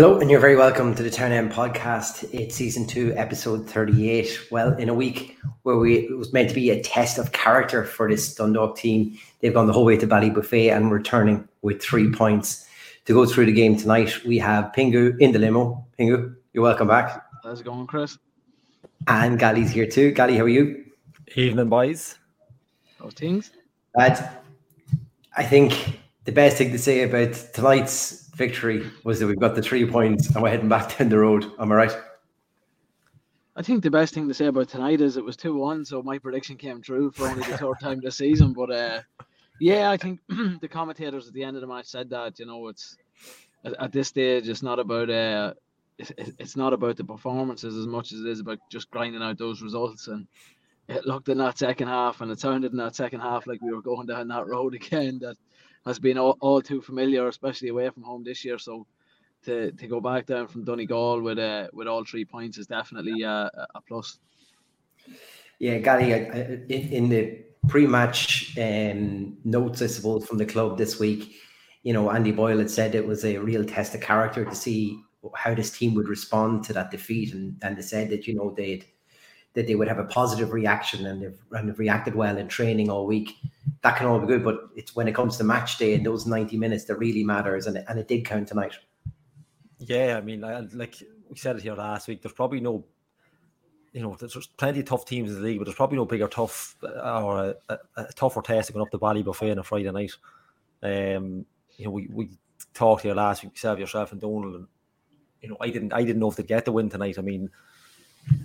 Hello, and you're very welcome to the Town End podcast. It's season two, episode 38. Well, in a week where we it was meant to be a test of character for this Dundalk team, they've gone the whole way to Ballybofey and returning with three points. To go through the game tonight, we have Pingu in the limo. Pingu, you're welcome back. How's it going, Chris? And Gali's here too. Gali, how are you? Evening, boys. How's things? Lad, I think the best thing to say about tonight's victory was that we've got the three points and we're heading back down the road. Am I right? I think the best thing to say about tonight is it was 2 1, so my prediction came true for only the third time this season. But uh, yeah, I think the commentators at the end of the match said that, you know, it's at, this stage, it's not about. Uh, it's not about the performances as much as it is about just grinding out those results. And it looked in that second half, and it sounded in that second half like we were going down that road again. That has been all, all too familiar, especially away from home this year. So to, to go back down from Donegal with uh, with all three points is definitely uh, a plus. Yeah, Gary, in, in the pre-match um, notes, I suppose, from the club this week, you know, Andy Boyle had said it was a real test of character to see how this team would respond to that defeat, and and they said that you know they'd that they would have a positive reaction and they've, and they've reacted well in training all week. That can all be good, but it's when it comes to match day and those 90 minutes that really matters, and it, and it did count tonight. Yeah, I mean, like we said it here last week, there's probably no, you know, there's plenty of tough teams in the league, but there's probably no bigger tough or a, a, a tougher test going up the Ballybofey on a Friday night. Um, you know, we, we talked here last week, yourself, yourself and Donald, and you know, I didn't I didn't know if they'd get the win tonight. I mean,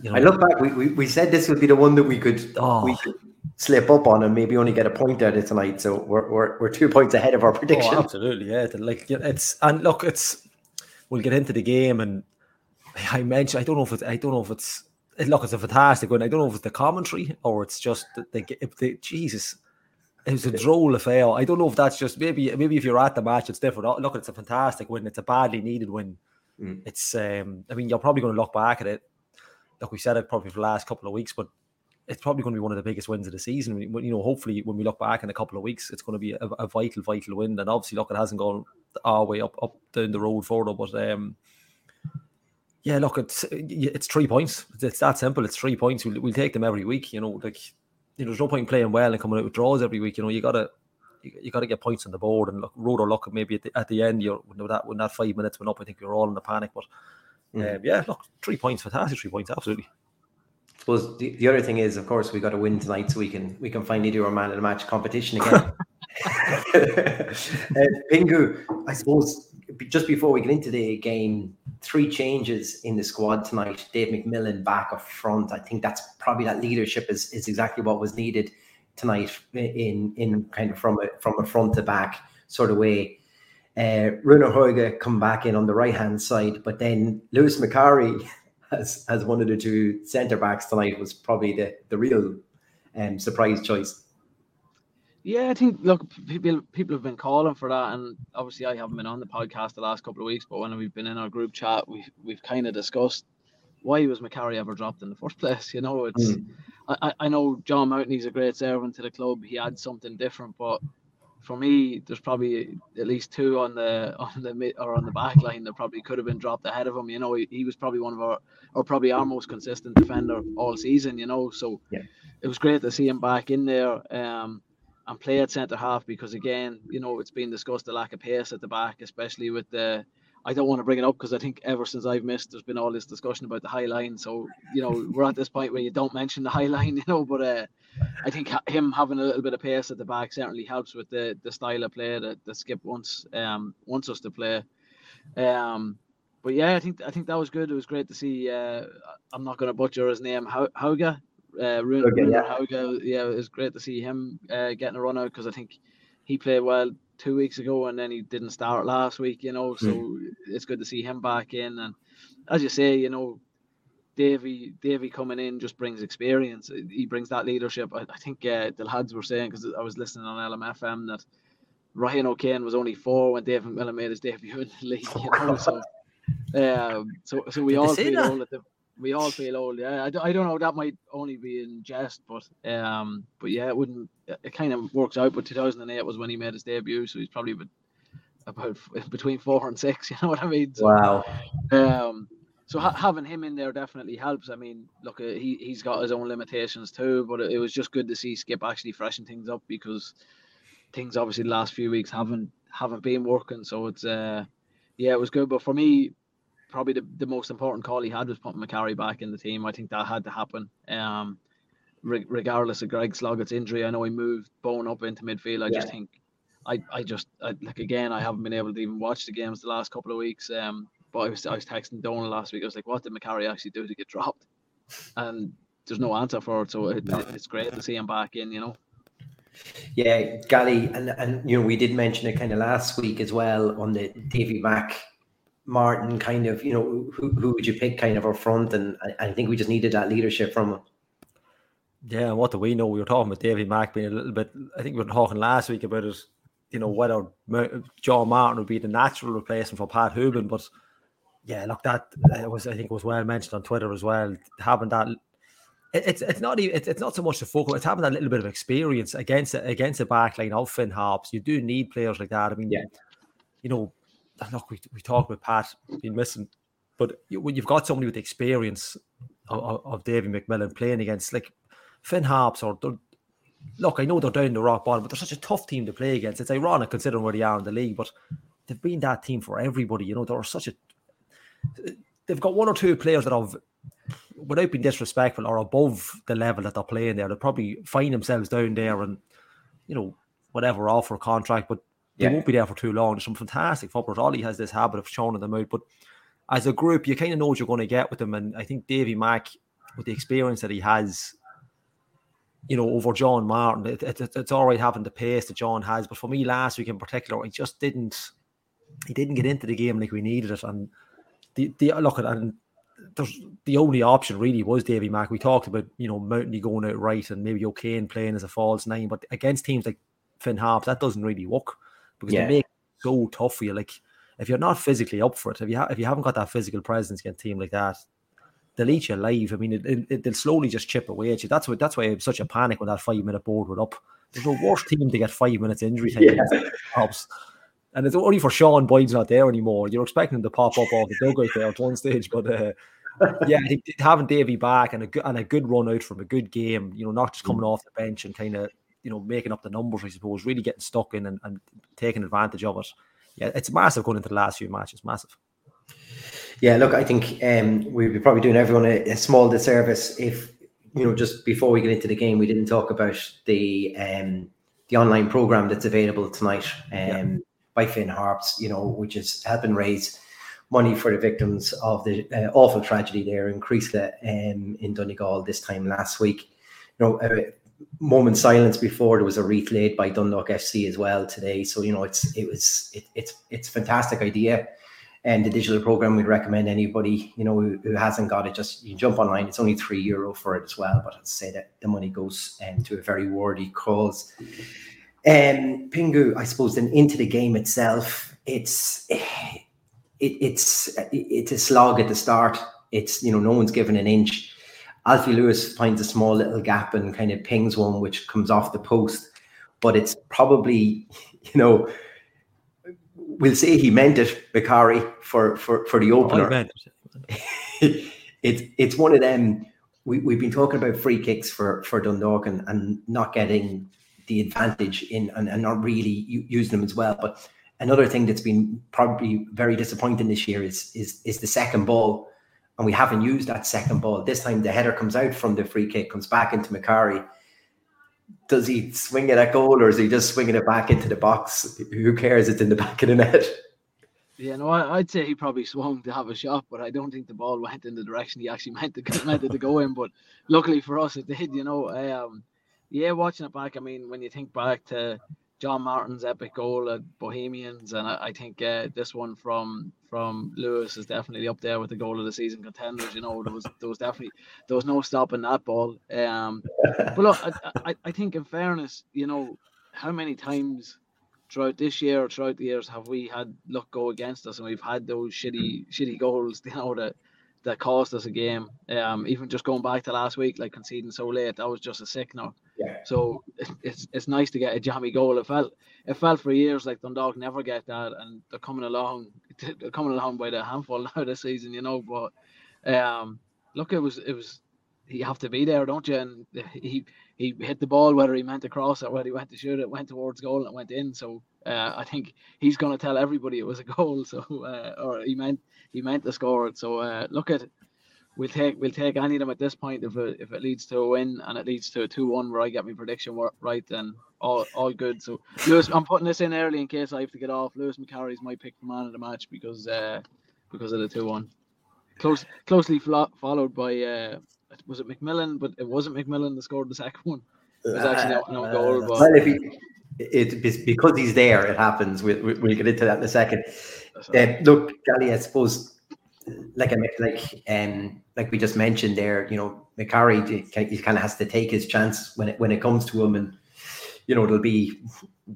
you know, I look back. We, we, we said this would be the one that we could oh. we could slip up on and maybe only get a point out of tonight. So we're, we're, we're two points ahead of our prediction. Oh, absolutely, yeah. Like it's and look, it's we'll get into the game and I mentioned I don't know if it's I don't know if it's look it's a fantastic one. I don't know if it's the commentary or it's just the, if the Jesus. It was a droll affair. I don't know if that's just maybe maybe if you're at the match it's different. Look, it's a fantastic win. It's a badly needed win. Mm. It's um I mean you're probably going to look back at it like we said it probably for the last couple of weeks, but it's probably going to be one of the biggest wins of the season. You know, hopefully when we look back in a couple of weeks, it's going to be a, a vital, vital win. And obviously, look, it hasn't gone our way up, up down the road for further, but um, yeah, look, it's it's three points. It's that simple. It's three points. We'll, we'll take them every week. You know, like you know, there's no point in playing well and coming out with draws every week. You know, you gotta you, you got to get points on the board and look, road or luck. Maybe at the, at the end, you're when that when that five minutes went up, I think you're all in a panic. But mm. um, yeah, look, three points, fantastic, three points, absolutely suppose the, the other thing is, of course, we got to win tonight so we can we can finally do our man in the match competition again. uh, Pingu, I suppose just before we get into the game, three changes in the squad tonight. Dave McMillan back up front. I think that's probably that leadership is, is exactly what was needed tonight in in kind of from a from a front to back sort of way. Uh, Hauge come back in on the right hand side, but then Lewis Macari as as one of the two centre backs tonight was probably the the real um, surprise choice. Yeah, I think look, people people have been calling for that, and obviously I haven't been on the podcast the last couple of weeks, but when we've been in our group chat, we've we've kind of discussed why was Macari ever dropped in the first place. You know, it's mm. I, I know John Mountney's a great servant to the club. He adds something different, but for me, there's probably at least two on the on the mid or on the back line that probably could have been dropped ahead of him. You know, he, he was probably one of our or probably our most consistent defender all season. You know, so yeah. it was great to see him back in there um, and play at centre half because again, you know, it's been discussed the lack of pace at the back, especially with the I don't want to bring it up because I think ever since I've missed, there's been all this discussion about the high line. So you know, we're at this point where you don't mention the high line, you know. But uh, I think him having a little bit of pace at the back certainly helps with the the style of play that, that Skip wants um wants us to play. Um, but yeah, I think I think that was good. It was great to see. Uh, I'm not going to butcher his name, Hauge. Uh, Rune, okay, yeah. Hauge. Yeah, it was great to see him uh, getting a run out because I think he played well two weeks ago and then he didn't start last week, you know. So mm. it's good to see him back in. And as you say, you know, Davy Davy coming in just brings experience. He brings that leadership. I, I think uh, the lads were saying because I was listening on LMFM that Ryan O'Kane was only four when David Miller made his debut in the league. You know, so um, so so we Did all feel old at the we all feel old. Yeah, I, I don't know. That might only be in jest, but um, but yeah, it wouldn't. It kind of works out. But 2008 was when he made his debut, so he's probably about, about between four and six. You know what I mean? So, wow. Um, so ha- having him in there definitely helps. I mean, look, uh, he he's got his own limitations too, but it, it, was just good to see Skip actually freshen things up because things obviously the last few weeks haven't haven't been working. So it's uh, yeah, it was good. But for me, probably the, the most important call he had was putting Macari back in the team. I think that had to happen. Um, re- regardless of Greg Sloggett's injury, I know he moved Bone up into midfield. I yeah. just think, I I just I, like again, I haven't been able to even watch the games the last couple of weeks. Um, but I was I was texting Donal last week. I was like, "What did Macari actually do to get dropped?" And there's no answer for it. So it, it, it's great to see him back in. You know. Yeah, Gally, and and you know we did mention it kind of last week as well on the Davy Mack Martin kind of you know who, who would you pick kind of up front and I, I think we just needed that leadership from him. Yeah, what do we know? We were talking about Davy Mack being a little bit. I think we were talking last week about it. You know whether John Martin would be the natural replacement for Pat Hoban, but yeah, look, that it was I think it was well mentioned on Twitter as well. Having that, it's it's not even it's, it's not so much the focal. It's having that little bit of experience against against a backline of Finn Harps. You do need players like that. I mean, yeah. you know, look, we we talked about Pat being missing, but you, when you've got somebody with experience of, of David McMillan playing against like Finn Harps or look, I know they're down the rock bottom, but they're such a tough team to play against. It's ironic considering where they are in the league, but they've been that team for everybody. You know, they're such a they've got one or two players that have, without being disrespectful, are above the level that they're playing there. They'll probably find themselves down there and, you know, whatever offer a contract, but they yeah. won't be there for too long. There's some fantastic footballers. Ollie has this habit of showing them out, but as a group, you kind of know what you're going to get with them. And I think Davy Mack, with the experience that he has, you know, over John Martin, it, it, it's all right having the pace that John has. But for me, last week in particular, he just didn't, he didn't get into the game like we needed it. And the the look at and there's the only option really was Davy Mack. We talked about you know Mountney going out right and maybe O'Kane playing as a false nine, but against teams like Finn Harps, that doesn't really work because yeah. they make it so tough for you. Like if you're not physically up for it, if you ha- if you haven't got that physical presence against a team like that, they'll eat you alive. I mean, it, it, they'll slowly just chip away at you. That's what that's why I was such a panic when that five minute board went up. There's no worse team to get five minutes injury time. Yeah and it's only for Sean Boyd's not there anymore. You're expecting him to pop up off the dugout there at one stage, but uh, yeah, having Davy back and a good and a good run out from a good game, you know, not just coming mm. off the bench and kind of you know making up the numbers, I suppose, really getting stuck in and, and taking advantage of it. Yeah, it's massive going into the last few matches, massive. Yeah, look, I think um, we'd be probably doing everyone a, a, small disservice if you know just before we get into the game, we didn't talk about the um, the online program that's available tonight. Um, yeah by Finn Harps, you know, which is helping raise money for the victims of the uh, awful tragedy there in Creeslough um, in Donegal this time last week. You know, a moment silence before there was a wreath laid by Dundalk FC as well today. So you know, it's it was it, it's it's fantastic idea. And the digital program we'd recommend anybody you know who, who, hasn't got it just you jump online. It's only three euro for it as well, but I'd say that the money goes um, to a very worthy cause. Um, Pingu, I suppose, then into the game itself, it's it, it's it's a slog at the start. It's you know no one's given an inch. Alfie Lewis finds a small little gap and kind of pings one which comes off the post, but it's probably you know we'll say he meant it, Macari, for for for the oh, opener. Oh, it's it's one of them. We we've been talking about free kicks for for Dundalk and, and not getting the advantage in and, and not really using them as well. But another thing that's been probably very disappointing this year is is is the second ball, and we haven't used that second ball. This time the header comes out from the free kick, comes back into Macari. Does he swing it at goal or is he just swinging it back into the box? Who cares? It's in the back of the net. Yeah, no, I, would say he probably swung to have a shot, but I don't think the ball went in the direction he actually meant to meant it to go in. But luckily for us, it did. You know, um, yeah, watching it back, I mean, when you think back to John Martin's epic goal at Bohemians, and I, I think uh, this one from from Lewis is definitely up there with the goal of the season contenders. You know, there was there was definitely there was no stopping that ball. Um, but look, I, I, I think in fairness, you know, how many times throughout this year or throughout the years have we had luck go against us, and we've had those shitty shitty goals, you know, that that cost us a game. Um, even just going back to last week, like conceding so late, that was just a signal. Yeah. So it's it's nice to get a jammy goal. It felt it felt for years like Dundalk never get that, and they're coming along, they're coming along by the handful now this season, you know. But um, look, it was it was you have to be there, don't you? And he he hit the ball whether he meant to cross it, whether he went to shoot it, went towards goal and it went in. So uh, I think he's going to tell everybody it was a goal. So uh, or he meant he meant to score it. So uh, look at we'll take we'll take any of them at this point if it if it leads to a win and it leads to a two one where I get my prediction right then all all good. So Lewis, I'm putting this in early in case I have to get off. Lewis Macari's my pick for man of the match because uh, because of the two one. Close closely flo- followed by uh, was it McMillan, but it wasn't McMillan that scored the second one. It was actually no, no goal. But... Well, if he, it, because he's there, it happens. We'll, we'll get into that in a second. Uh, look, Gally, I suppose, like like um, like we just mentioned there, you know, Macari, he kind of has to take his chance when it when it comes to him, and you know, it'll be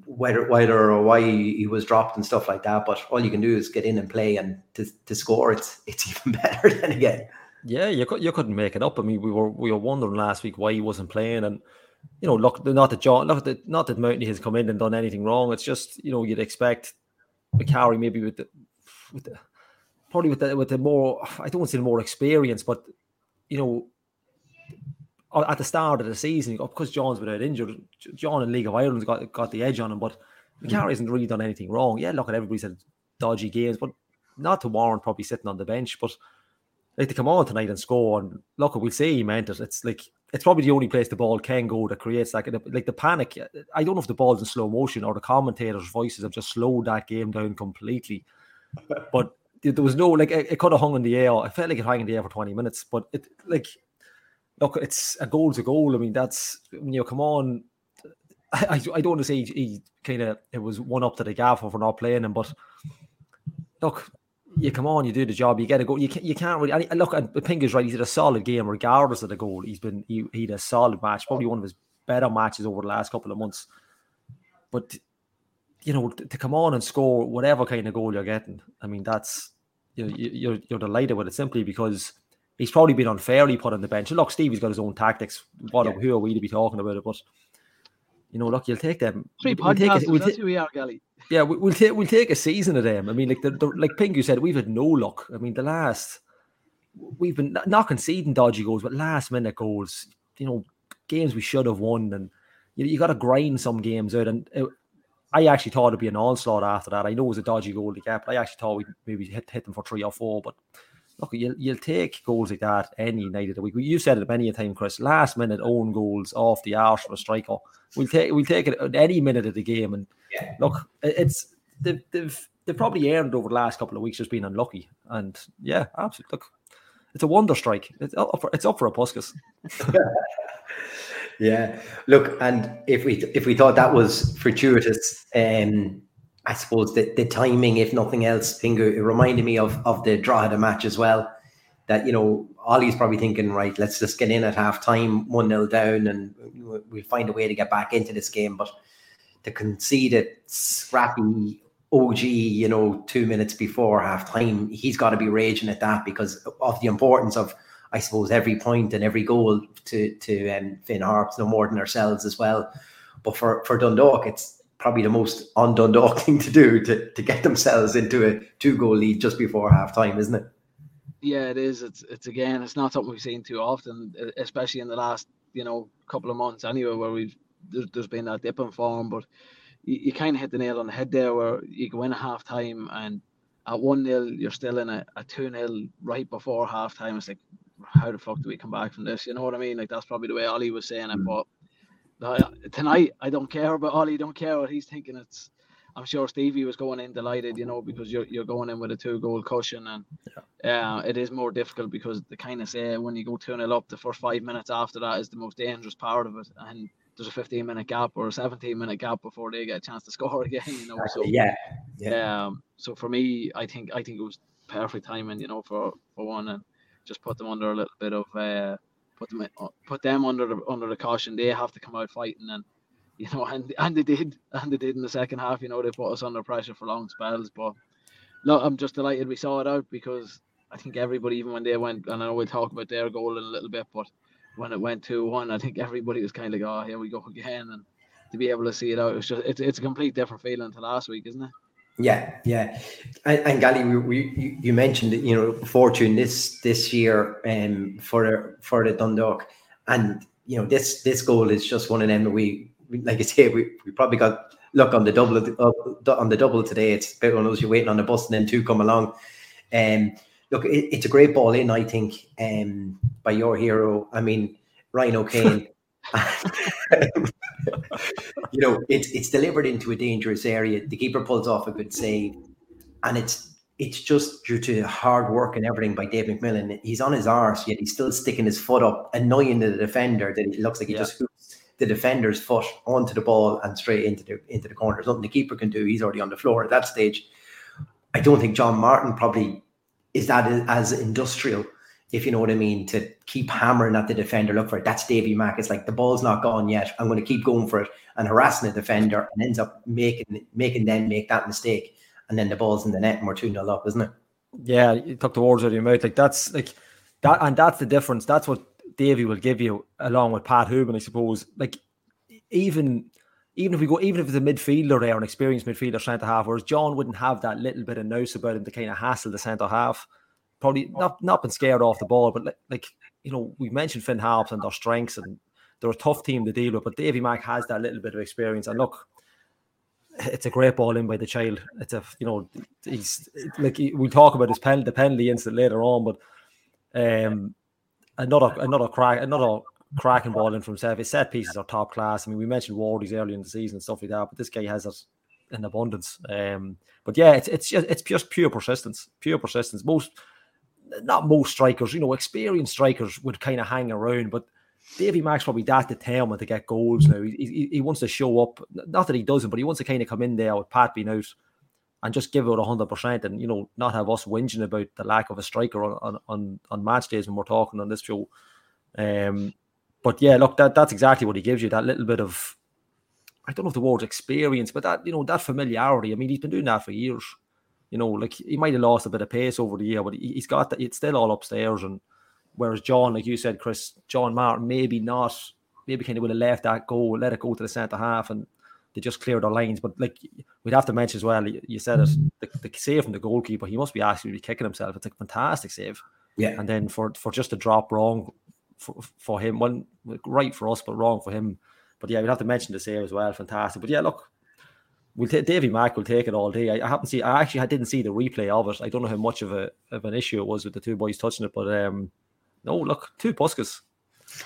whether whether or why he was dropped and stuff like that. But all you can do is get in and play, and to, to score, it's it's even better than again. Yeah, you you couldn't make it up. I mean, we were we were wondering last week why he wasn't playing, and you know, look, not that John, not that not that Mountney has come in and done anything wrong. It's just you know you'd expect Macari maybe with the, with the probably with the with the more I don't want to say more experience, but you know at the start of the season, because John's been out injured, John in League of Ireland's got got the edge on him, but mm-hmm. Macari hasn't really done anything wrong. Yeah, look at everybody's had dodgy games, but not to warrant probably sitting on the bench. But like to come on tonight and score and look, we'll say he meant it. It's like it's probably the only place the ball can go that creates like like the panic. I don't know if the ball's in slow motion or the commentators' voices have just slowed that game down completely. But there was no like it, it could have hung in the air. I felt like it hung in the air for twenty minutes, but it like look, it's a goal's a goal. I mean, that's you know, come on. I, I don't want to say he, he kind of it was one up to the gaffer for not playing him, but look, you come on, you do the job, you get a goal. You can't, you can't really I, look. And Pink is right. He did a solid game, regardless of the goal. He's been he, he had a solid match, probably one of his better matches over the last couple of months. But you know, to, come on and score whatever kind of goal you're getting, I mean, that's you know, you're you're delighted with it simply because he's probably been unfairly put on the bench. And look, Stevie's got his own tactics. What yeah. who are we to be talking about it? But you know, look, you'll take them. Three we'll podcasts. Take we'll that's who we are, Gally. Yeah, we, will take we'll take a season of them. I mean, like the, the like Pingu said, we've had no luck. I mean, the last we've been not conceding dodgy goals, but last minute goals. You know, games we should have won, and you, know, you got to grind some games out. And it, I actually thought it'd be an onslaught after that. I know it was a dodgy goal to get, but I actually thought we'd maybe hit hit them for three or four. But look, you'll, you'll take goals like that any night of the week. You said it many a time, Chris. Last minute own goals off the arse for a striker. We'll take we'll take it at any minute of the game. And yeah. look, it's they've, they've they've probably earned over the last couple of weeks just being unlucky. And yeah, absolutely. Look, it's a wonder strike. It's up for, it's up for a Puskas. yeah. Look, and if we if we thought that was fortuitous, um, I suppose the, the timing, if nothing else, Pingu, it reminded me of of the Drogheda match as well. That you know, Ollie's probably thinking, right, let's just get in at half time, one 0 down, and we find a way to get back into this game. But to concede it scrappy OG, you know, two minutes before half time, he's got to be raging at that because of the importance of, I suppose, every point and every goal to to um, Finn Harps, no more than ourselves as well. But for for Dundalk, it's probably the most undundalk thing to do to, to get themselves into a two goal lead just before half time, isn't it? Yeah, it is. It's it's again, it's not something we've seen too often, especially in the last you know couple of months anyway, where we've there's, there's been that dip in form. But you, you kind of hit the nail on the head there, where you go in at half time and at one 0 you're still in a, a two 0 right before half time. It's like, how the fuck do we come back from this? You know what I mean? Like that's probably the way Ollie was saying it, mm. but tonight I don't care about Ollie. Don't care what he's thinking. It's I'm sure Stevie was going in delighted, you know, because you're you're going in with a two goal cushion, and yeah. uh, it is more difficult because the kind of say when you go two 0 up, the first five minutes after that is the most dangerous part of it, and there's a 15 minute gap or a 17 minute gap before they get a chance to score again, you know. So yeah, yeah. Um, so for me, I think I think it was perfect timing, you know, for for one, and just put them under a little bit of. Uh, put them uh, put them under the under the caution. They have to come out fighting, and you know, and and they did, and they did in the second half. You know, they put us under pressure for long spells. But look, I'm just delighted we saw it out because I think everybody, even when they went, and I know we'll talk about their goal in a little bit, but when it went 2 1, I think everybody was kind of like, oh, here we go again. And to be able to see it out, it's just, it's, it's a complete different feeling to last week, isn't it? Yeah, yeah, and, and Gally, we, we, you mentioned you know fortune this this year um, for the for the Dundalk, and you know this this goal is just one of them we, like I say we, we probably got luck on the double uh, on the double today. It's about one of those you're waiting on the bus and then two come along. Um, look, it, it's a great ball in, I think, um, by your hero. I mean, Ryan O'Kane. you know, it's it's delivered into a dangerous area. The keeper pulls off a good save, and it's it's just due to hard work and everything by Dave McMillan. He's on his arse, yet he's still sticking his foot up, annoying the defender. That it looks like he yeah. just hoops the defender's foot onto the ball and straight into the into the corner. There's nothing the keeper can do. He's already on the floor at that stage. I don't think John Martin probably is that as industrial if you know what I mean, to keep hammering at the defender, look for it. That's Davy Mack. It's like the ball's not gone yet. I'm going to keep going for it and harassing the defender and ends up making making them make that mistake. And then the ball's in the net and we're 2 0 up, isn't it? Yeah, you took the words out of your mouth. Like that's like that, and that's the difference. That's what Davy will give you along with Pat Hoban, I suppose. Like even even if we go, even if it's a midfielder there, an experienced midfielder centre half, whereas John wouldn't have that little bit of nous about him to kind of hassle the centre half probably not not been scared off the ball, but like, like you know, we mentioned Finn Harps and their strengths, and they're a tough team to deal with. But Davy Mack has that little bit of experience, and look, it's a great ball in by the child. It's a you know, he's like we'll talk about his pen the penalty incident later on, but um, another another crack another cracking ball in from himself. His set pieces are top class. I mean, we mentioned Wardy's early in the season and stuff like that, but this guy has it in abundance. Um, but yeah, it's it's just it's just pure persistence, pure persistence. Most not most strikers, you know, experienced strikers would kind of hang around, but Davy Mack's probably that determined to get goals now. He, he, he, wants to show up. Not that he doesn't, but he wants to kind of come in there with Pat being out and just give it 100% and, you know, not have us whinging about the lack of a striker on, on, on match days when we're talking on this show. Um, but yeah, look, that that's exactly what he gives you that little bit of, I don't know if the word experience, but that, you know, that familiarity. I mean, he's been doing that for years. You know, like he might have lost a bit of pace over the year, but he's got that. It's still all upstairs. And whereas John, like you said, Chris, John Martin, maybe not, maybe kind of would have left that go, let it go to the centre half, and they just cleared their lines. But like we'd have to mention as well, you said it, mm-hmm. the, the save from the goalkeeper, he must be absolutely kicking himself. It's a fantastic save. Yeah. And then for for just a drop wrong for, for him, one right for us, but wrong for him. But yeah, we'd have to mention the save as well. Fantastic. But yeah, look, We'll t- Davy Mack will take it all day. I, I haven't seen. I actually I didn't see the replay of it. I don't know how much of a of an issue it was with the two boys touching it, but um, no, look, two Puskas.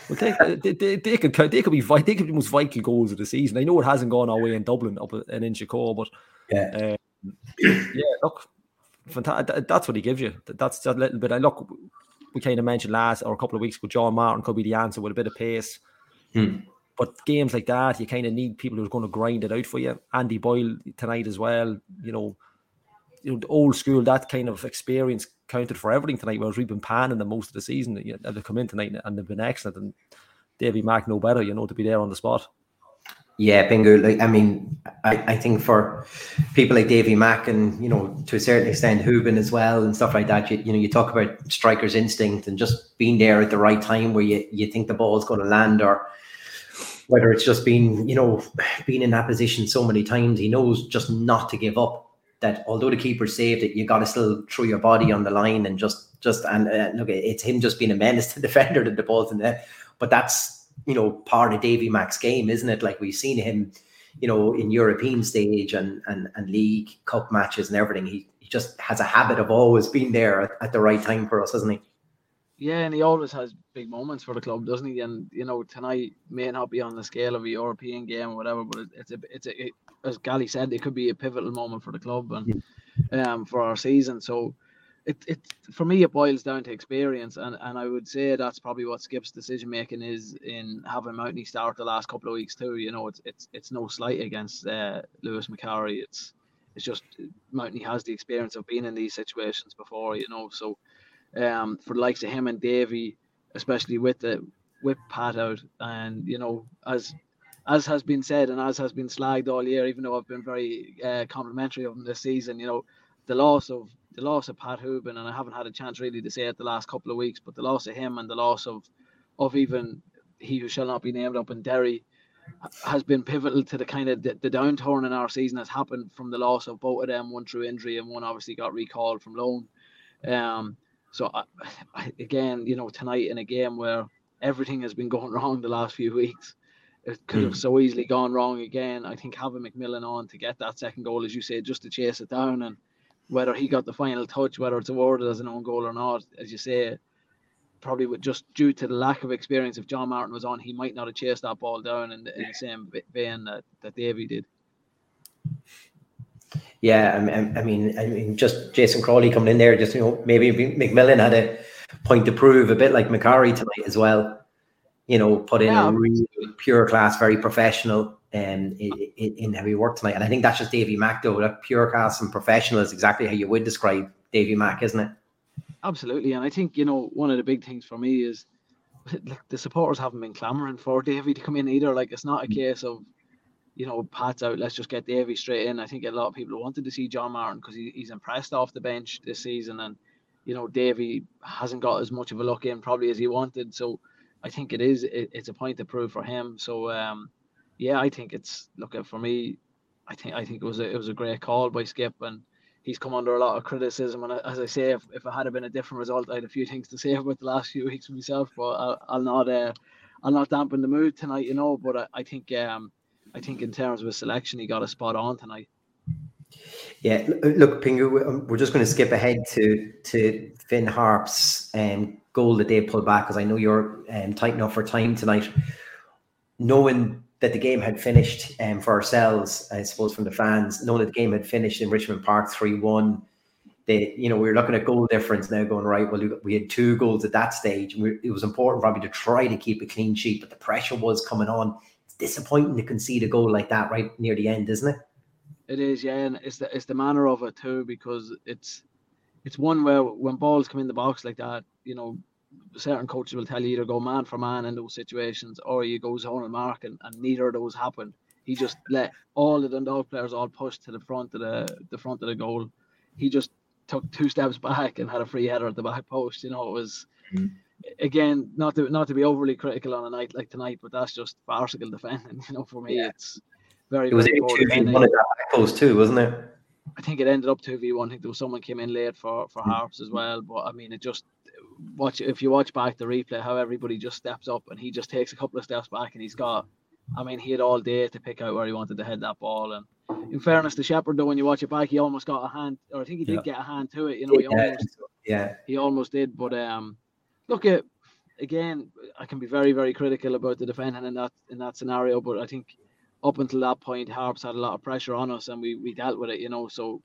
Well, they, they, they, they, could they could be they could be the most vital goals of the season. I know it hasn't gone our way in Dublin up and in Chicago, but yeah, um, yeah, look, fantastic. That's what he gives you. That's a little bit. I look, we kind of mentioned last or a couple of weeks ago, John Martin could be the answer with a bit of pace. Hmm. But games like that, you kind of need people who are going to grind it out for you. Andy Boyle tonight as well. You know, you know, old school that kind of experience counted for everything tonight. Whereas we've been panning them most of the season. You know, they've come in tonight and they've been excellent. And Davy Mack no better, you know, to be there on the spot. Yeah, bingo. Like I mean, I, I think for people like Davy Mack and you know to a certain extent Hoban as well and stuff like that, you, you know, you talk about striker's instinct and just being there at the right time where you, you think the ball's going to land or whether it's just been, you know, being in that position so many times, he knows just not to give up. That although the keeper saved it, you got to still throw your body on the line and just, just, and uh, look, it's him just being a menace to the defender that the ball's in there. But that's, you know, part of Davy Mack's game, isn't it? Like we've seen him, you know, in European stage and and and league cup matches and everything. He, he just has a habit of always being there at, at the right time for us, hasn't he? Yeah, and he always has big moments for the club, doesn't he? And you know, tonight may not be on the scale of a European game or whatever, but it's a, it's a, it, as Gally said, it could be a pivotal moment for the club and um for our season. So, it it for me it boils down to experience, and and I would say that's probably what Skip's decision making is in having Mountney start the last couple of weeks too. You know, it's it's it's no slight against uh, Lewis Macari. It's it's just Mountney has the experience of being in these situations before. You know, so um, for the likes of him and Davy, especially with the with Pat out, and you know, as as has been said and as has been slagged all year, even though I've been very uh, complimentary of him this season, you know, the loss of the loss of Pat Hoban, and I haven't had a chance really to say it the last couple of weeks, but the loss of him and the loss of of even he who shall not be named up in Derry has been pivotal to the kind of the, the, downturn in our season has happened from the loss of both of them, one through injury and one obviously got recalled from loan. Um, so I, I, again, you know, tonight in a game where everything has been going wrong the last few weeks, it could have mm. so easily gone wrong again. I think having McMillan on to get that second goal, as you say, just to chase it down, and whether he got the final touch, whether it's awarded as an own goal or not, as you say, probably with just due to the lack of experience, if John Martin was on, he might not have chased that ball down in the, in the same vein that, that Davy did. Yeah, I mean, I mean, just Jason Crawley coming in there, just you know, maybe McMillan had a point to prove, a bit like Macari tonight as well. You know, put in yeah. a really pure class, very professional, um, in, in heavy work tonight. And I think that's just Davy Mack, though. That pure class and professional is exactly how you would describe Davy Mack, isn't it? Absolutely, and I think you know one of the big things for me is like the supporters haven't been clamoring for Davy to come in either. Like it's not a case of you know Pat's out, let's just get Davy straight in. I think a lot of people wanted to see John Martin because he, he's impressed off the bench this season, and you know Davy hasn't got as much of a look in probably as he wanted. So I think it is it, it's a point to prove for him. So um, yeah, I think it's look for me. I think I think it was a it was a great call by Skip and he's come under a lot of criticism. And as I say, if, if it had been a different result, I had a few things to say about the last few weeks myself. But I'll, I'll not uh, I'll not dampen the mood tonight, you know. But I, I think um, I think in terms of his selection, he got a spot on tonight. Yeah, look, Pingu, um, we're just going to skip ahead to to Finn Harp's um, goal that they pulled back because I know you're um, tight enough for time tonight. Knowing that the game had finished um, for ourselves, I suppose, from the fans, knowing that the game had finished in Richmond Park 3 1. They, you know, we were looking at goal difference now, going right. Well, we had two goals at that stage. It was important probably to try to keep a clean sheet, but the pressure was coming on. It's disappointing to concede a goal like that right near the end, isn't it? It is, yeah, and it's the it's the manner of it too, because it's it's one where when balls come in the box like that, you know, certain coaches will tell you either go man for man in those situations or you go zone and mark, and, and neither of those happened. He just let all the Dundalk players all push to the front of the the front of the goal. He just took two steps back and had a free header at the back post. You know, it was mm-hmm. Again not to not to be overly critical on a night like tonight, but that's just farcical defending. You know, for me, yeah. it's very. It was a two v one at that post too, wasn't it? I think it ended up two v one. I think there was someone came in late for for mm-hmm. Harps as well, but I mean, it just watch if you watch back the replay, how everybody just steps up and he just takes a couple of steps back and he's got. I mean, he had all day to pick out where he wanted to head that ball. And in fairness to Shepperd, though, when you watch it back, he almost got a hand, or I think he did yeah. get a hand to it. You know, he yeah. almost, yeah, he almost did. But um, look at again, I can be very, very critical about the defending in that in that scenario. But I think up until that point, Harps had a lot of pressure on us, and we we dealt with it. You know, so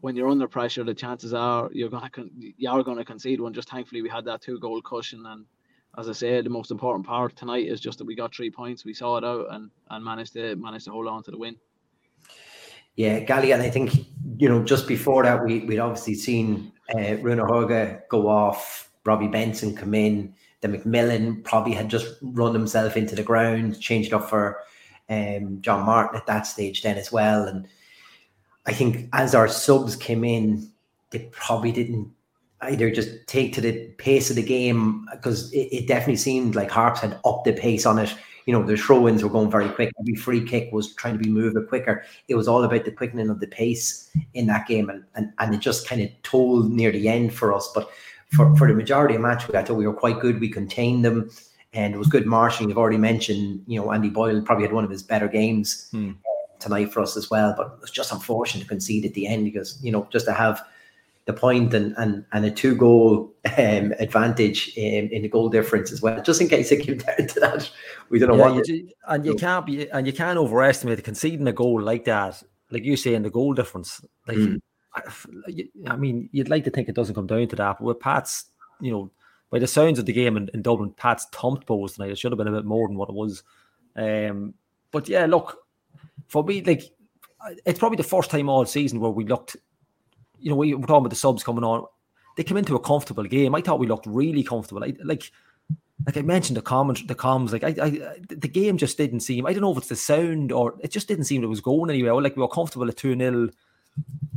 when you're under pressure, the chances are you're gonna con- you are gonna concede one. Just thankfully we had that two goal cushion, and as I said, the most important part tonight is just that we got three points. We saw it out and and managed to managed to hold on to the win. Yeah, Gally, and I think you know just before that we we'd obviously seen uh, Rune Hauge go off, Robbie Benson come in, the McMillan probably had just run himself into the ground, changed up for um, John Martin at that stage then as well, and I think as our subs came in, they probably didn't either just take to the pace of the game because it, it, definitely seemed like Harps had upped the pace on it. You know, the throw ins were going very quick. Every free kick was trying to be moved quicker. It was all about the quickening of the pace in that game. And, and, and it just kind of told near the end for us. But for, for the majority of the match, I thought we were quite good. We contained them and it was good marching. You've already mentioned, you know, Andy Boyle probably had one of his better games. Hmm tonight for us as well. But it was just unfortunate to concede at the end because you know just to have the point and and, and a two goal um, advantage in, in the goal difference as well. Just in case it came down to that, we don't know yeah, what. You, and you can't be and you can't overestimate conceding a goal like that. Like you say in the goal difference, like. Mm. I, mean, you'd like to think it doesn't come down to that, but with Pat's, you know, by the sounds of the game in, in Dublin, Pat's thumped Bohs tonight. It should have been a bit more than what it was. Um, but yeah, look, for me, like it's probably the first time all season where we looked, you know, we were talking about the subs coming on. They came into a comfortable game. I thought we looked really comfortable. I, like, like I mentioned the comment, the comms, like I, I, the game just didn't seem. I don't know if it's the sound or it just didn't seem it was going anywhere. Like we were comfortable at two 0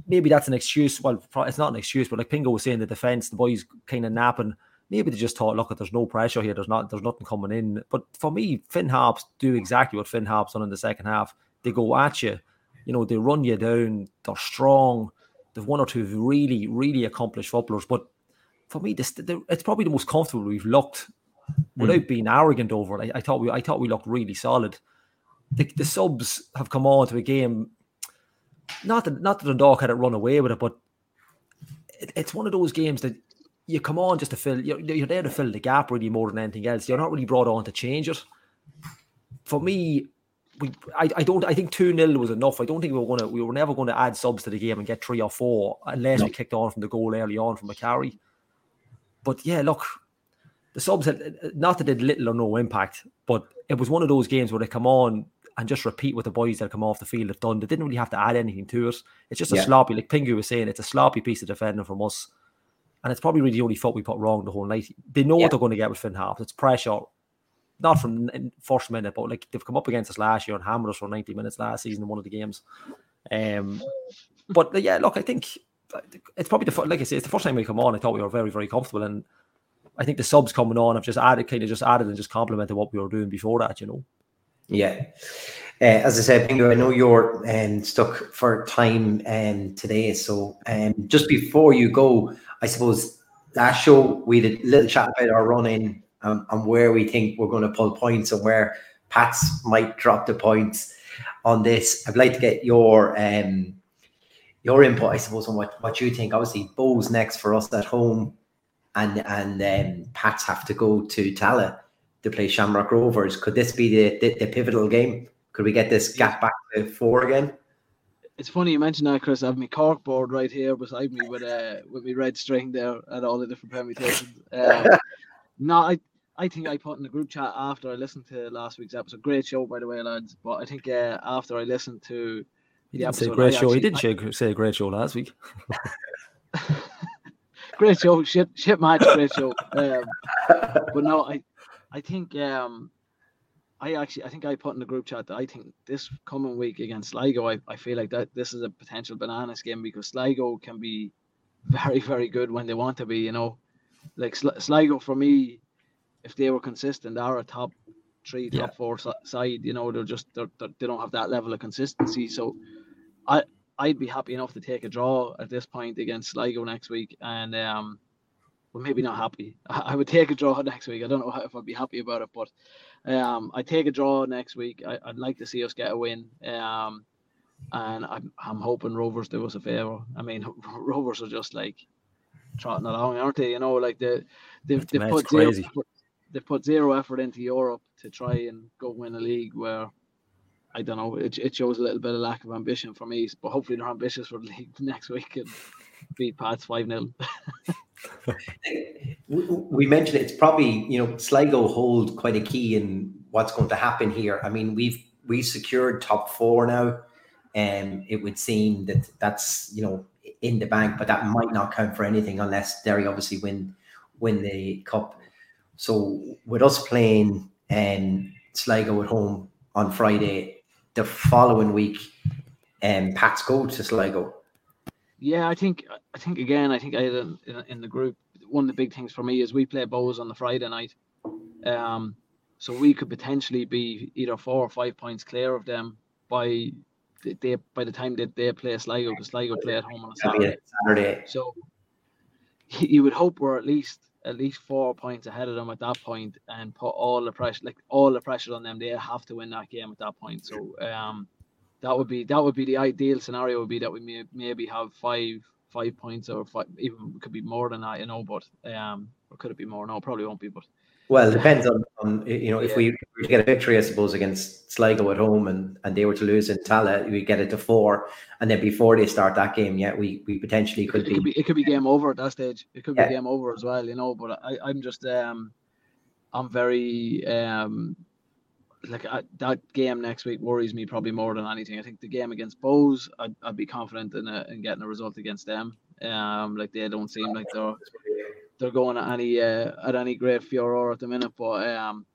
maybe that's an excuse. Well, it's not an excuse, but like Pingo was saying, the defense, the boys kind of napping. Maybe they just thought, look, there's no pressure here. There's not, there's nothing coming in. But for me, Finn Harps do exactly what Finn Harps done in the second half. They go at you, you know, they run you down. They're strong. They've one or two really, really accomplished footballers. But for me, this it's probably the most comfortable we've looked without mm. being arrogant over it. I, I, thought we, I thought we looked really solid. The, the subs have come on to a game not that not that the dog had it run away with it, but it, it's one of those games that you come on just to fill. You're, you're there to fill the gap really more than anything else. You're not really brought on to change it. For me, we I, I don't I think 2 0 was enough. I don't think we were gonna we were never going to add subs to the game and get three or four unless no. we kicked on from the goal early on from Macari. But yeah, look, the subs had not that did little or no impact, but it was one of those games where they come on, and just repeat what the boys that come off the field have done. They didn't really have to add anything to it. It's just a yeah. sloppy, like Pingu was saying, it's a sloppy piece of defending from us. And it's probably really the only foot we put wrong the whole night. They know yeah. what they're going to get with Finn Harps. It's pressure, not from first minute, but like they've come up against us last year and hammered us for 90 minutes last season in one of the games. Um, but yeah, look, I think it's probably the like I say, it's the first time we come on. I thought we were very, very comfortable, and I think the subs coming on have just added, kind of just added and just complemented what we were doing before that. You know. Yeah. Uh, as I said, Bingo, I know you're um, stuck for time um, today. So um, just before you go, I suppose last show we did a little chat about our run in and where we think we're going to pull points and where Pats might drop the points on this. I'd like to get your um, your input, I suppose, on what, what you think. Obviously, Bohs next for us at home, and and um, Pats have to go to Tallaght to play Shamrock Rovers. Could this be the, the, the pivotal game? Could we get this gap back to four again? It's funny you mentioned that, Chris. I have my cork board right here beside me with uh with my red string there and all the different permutations. Um, no, I I think I put in the group chat after I listened to last week's episode. Great show, by the way, lads. But I think uh, after I listened to the he episode, say great I show. Actually, he didn't I, say a great show last week. great show, shit, shit match, great show. Um, but no, I I think um, I actually I think I put in the group chat that I think this coming week against Sligo, I, I feel like that this is a potential bananas game because Sligo can be very very good when they want to be. You know, like Sligo for me, if they were consistent, are a top three, top yeah. four side. You know, they're just they're, they're, they don't have that level of consistency. So, I I'd be happy enough to take a draw at this point against Sligo next week, and um, well, maybe not happy. I, would take a draw next week. I don't know if I'd be happy about it, but um, I take a draw next week. I, would like to see us get a win. Um, and I'm, I'm hoping Rovers do us a favour. I mean, Rovers are just like trotting along, aren't they? You know, like they they've, they've put zero, they've put zero effort into Europe to try and go win a league where I don't know. It, it shows a little bit of lack of ambition for me, but hopefully they're ambitious for the league next week and beat Pats five 0 we mentioned it's probably you know Sligo hold quite a key in what's going to happen here. I mean, we've we secured top four now, and it would seem that that's you know in the bank, but that might not count for anything unless Derry obviously win win the cup. So with us playing um, Sligo at home on Friday, the following week, um, Pats go to Sligo yeah, I think I think again, I think I had in, in the group one of the big things for me is we play Bohs on the Friday night, um, so we could potentially be either four or five points clear of them by they by the time that they play Sligo because Sligo play at home on a Saturday. Saturday. So you would hope we're at least at least four points ahead of them at that point and put all the pressure like all the pressure on them. They have to win that game at that point. So um, that would be that would be the ideal scenario. Would be that we may maybe have five five points or five, even could be more than that, you know. But um, or could it be more? No, probably won't be. But well, it depends on, on you know if yeah. we, we get a victory, I suppose, against Sligo at home, and and they were to lose in Tallaght, we get it to four, and then before they start that game, yeah, we we potentially could, it be, could be it could be game over at that stage. It could yeah. be game over as well, you know. But I I'm just um I'm very um like I, that game next week worries me probably more than anything. I think the game against Bohs, I'd, I'd be confident in, a, in getting a result against them. Um, like they don't seem like they're they're going at any uh, at any great furor at the minute, but um,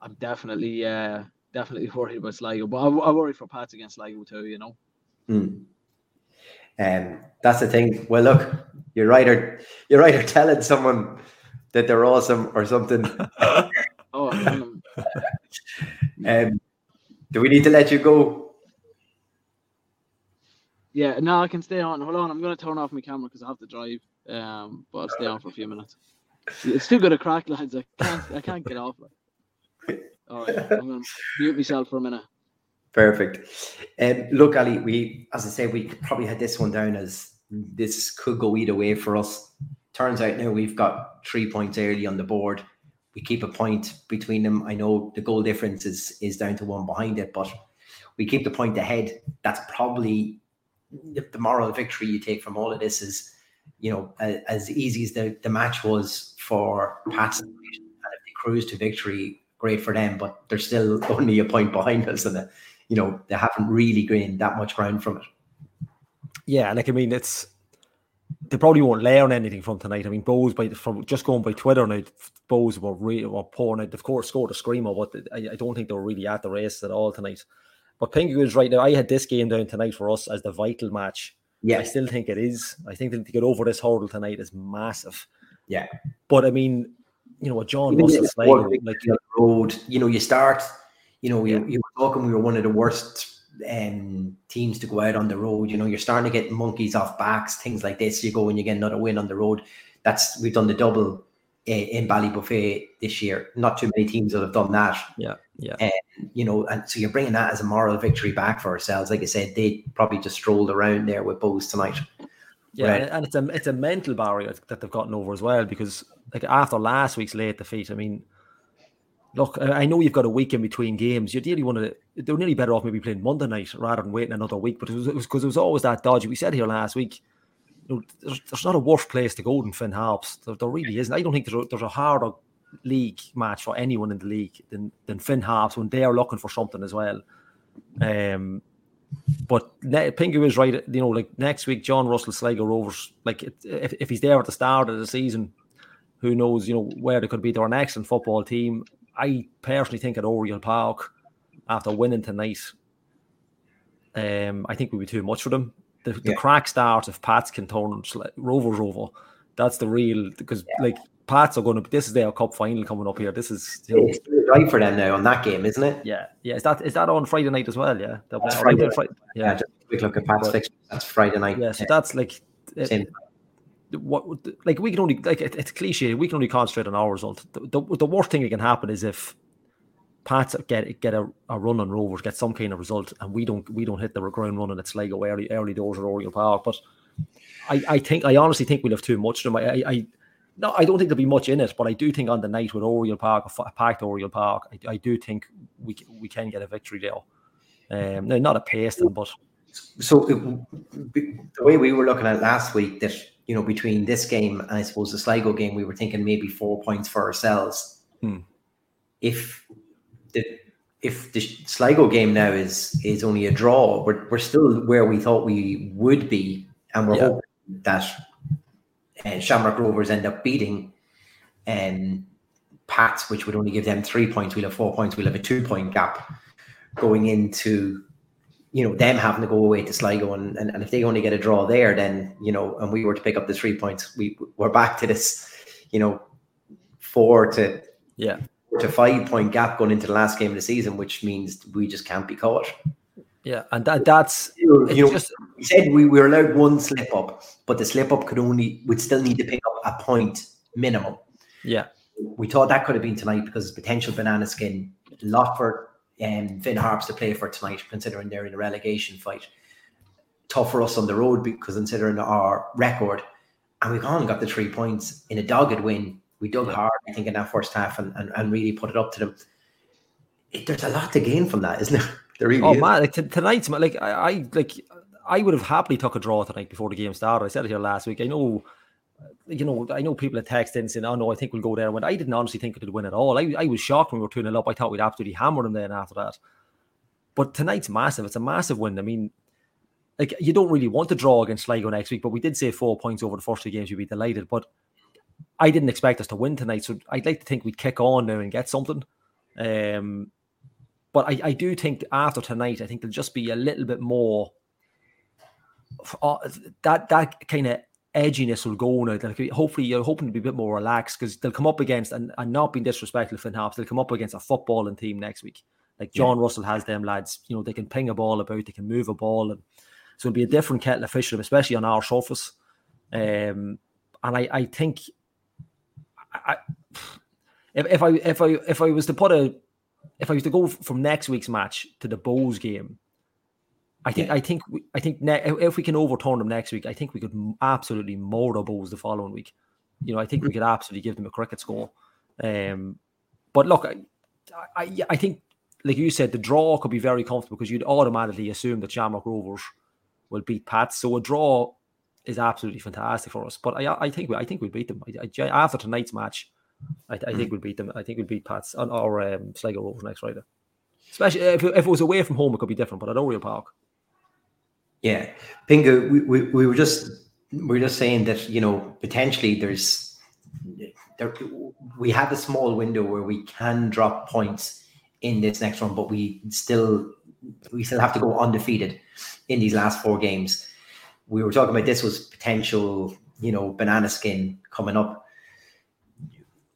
I'm definitely uh, definitely worried about Sligo. But I, I worry for Pats against Sligo too. You know. Mm. Um, that's the thing. Well, look, you're either you're either telling someone that they're awesome or something. Um, do we need to let you go? yeah. No, I can stay on. Hold on, I'm gonna turn off my camera because I have to drive. Um, but I'll stay on for a few minutes. It's too good a crack, lads. I can't. I can't get off. All right, I'm gonna mute myself for a minute. Perfect. Um, look, Ali, we, as I say, we probably had this one down as this could go either way for us. Turns out now we've got three points early on the board. We keep a point between them. I know the goal difference is is down to one behind it, but we keep the point ahead. That's probably the moral victory you take from all of this is, you know, as, as easy as the, the match was for Pats, and if they cruise to victory, great for them, but they're still only a point behind us, and you know they haven't really gained that much ground from it. Yeah, like I mean, it's they probably won't learn anything from tonight. I mean, Bohs by from just going by Twitter now, Bohs were really were pouring out. Of course, scored a screamer, but I, I don't think they were really at the race at all tonight. But Pingu is right now. I had this game down tonight for us as the vital match. Yeah, I still think it is. I think that to get over this hurdle tonight is massive. yeah. But I mean, you know what, John Even Russell Sligo, like the road, you know, you start, you know, you, Yeah. you were talking, we were one of the worst um, teams to go out on the road. You know, you're starting to get monkeys off backs, things like this. You go and you get another win on the road. That's we've done the double uh, in Ballybofey this year. Not too many teams that have done that. yeah, yeah, You know, and so you're bringing that as a moral victory back for ourselves. Like I said, they probably just strolled around there with Bohs tonight. yeah, Right. and- and it's a it's a mental barrier that they've gotten over as well because like after last week's late defeat, I mean, look, I know you've got a week in between games. You really want to. They're nearly better off maybe playing Monday night rather than waiting another week. But it was because it, was always that dodgy. We said here last week. You know, there's, there's not a worse place to go than Finn Harps. There, there really isn't. I don't think there's a, there's a harder league match for anyone in the league than than Finn Harps when they are looking for something as well. Um, but ne- Pingu is right. You know, like next week, John Russell Sligo Rovers. Like it, if if he's there at the start of the season, who knows? You know where they could be. They're an excellent football team. I personally think at Oriel Park, after winning tonight, um, I think we'd be too much for them. The, the Yeah. crack starts if Pats can turn Rovers over. That's the real because like Pats are going to. This is their cup final coming up here. This is you know, It's right for them now on that game, isn't it? yeah, yeah. Is that is that on Friday night as well? Yeah, They'll That's play- Friday night. Yeah, yeah, just a quick look at Pat's fixture. That's Friday night. yeah. So that's like it-. What like we can only like it, it's cliche. We can only concentrate on our result. The, the, the worst thing that can happen is if Pats get get a, a run on Rovers, get some kind of result, and we don't we don't hit the ground running it's Sligo early early doors at Oriel Park. But I, I think I honestly think we'll have too much to them. I, I, no, I don't think there'll be much in it, but I do think on the night with Oriel Park, a packed Oriel Park, I, I do think we we can get a victory there. Um, no, not a pasting, but So it, the way we were looking at last week, that you know between this game and I suppose the Sligo game, we were thinking maybe four points for ourselves. Hmm. If the if the Sligo game now is is only a draw, we're we're still where we thought we would be, and we're Yeah. hoping that uh, Shamrock Rovers end up beating and Pats, which would only give them three points. We'll have four points. We'll have a two point gap going into you know them having to go away to Sligo and, and, and if they only get a draw there then you know and we were to pick up the three points we we're back to this you know four to yeah, four to five point gap going into the last game of the season which means we just can't be caught. Yeah, and that that's you know, it's you know, just we said we were allowed one slip up but the slip up could only would still need to pick up a point minimum. Yeah, we thought that could have been tonight because potential banana skin, a lot for um, Finn Harps to play for tonight, considering they're in a relegation fight. Tough for us on the road because considering our record, and we've gone and got the three points in a dogged win. We dug hard, I think, in that first half and, and, and really put it up to them. It, there's a lot to gain from that, isn't there? There really Oh is. man, like t- tonight's like I, I like I would have happily took a draw tonight before the game started. I said it here last week. I know, you know, I know people had texted in saying, "Oh no, I think we'll go there." When I didn't honestly think could win at all. I, I was shocked when we were 0 up. I thought we'd absolutely hammer them then after that. But tonight's massive. It's a massive win. I mean, like you don't really want to draw against Sligo next week, but we did say four points over the first two games. You'd be delighted, but I didn't expect us to win tonight. So I'd like to think we'd kick on now and get something. Um, but I, I do think after tonight, I think there'll just be a little bit more uh, that that kind of edginess will go now. Hopefully, you're hoping to be a bit more relaxed because they'll come up against and, and not being disrespectful Finn Harps, they'll come up against a footballing team next week. Like John yeah. Russell has them lads, you know, they can ping a ball about, they can move a ball, and so it'll be a different kettle of fish, especially on our surface. Um, and I, I think, I, if, if I if I if I was to put a if I was to go from next week's match to the Bohs game, I think yeah. I think I think ne- if we can overturn them next week, I think we could absolutely the Bohs the following week. You know, I think we could absolutely give them a cricket score. Um, but look, I, I, I think like you said, the draw could be very comfortable because you'd automatically assume that Shamrock Rovers will beat Pats. So a draw is absolutely fantastic for us. But I, I think we I think we'll beat them. I, I, after tonight's match, I, I think mm. we'll beat them. I think we'll beat Pats on our um, Sligo Rovers next Friday. Especially if, if it was away from home, it could be different. But at Oriel Park, yeah, Pingu, we, we, we were just we were just saying that you know potentially there's there we have a small window where we can drop points in this next run, but we still we still have to go undefeated in these last four games. We were talking about this was potential, you know, banana skin coming up.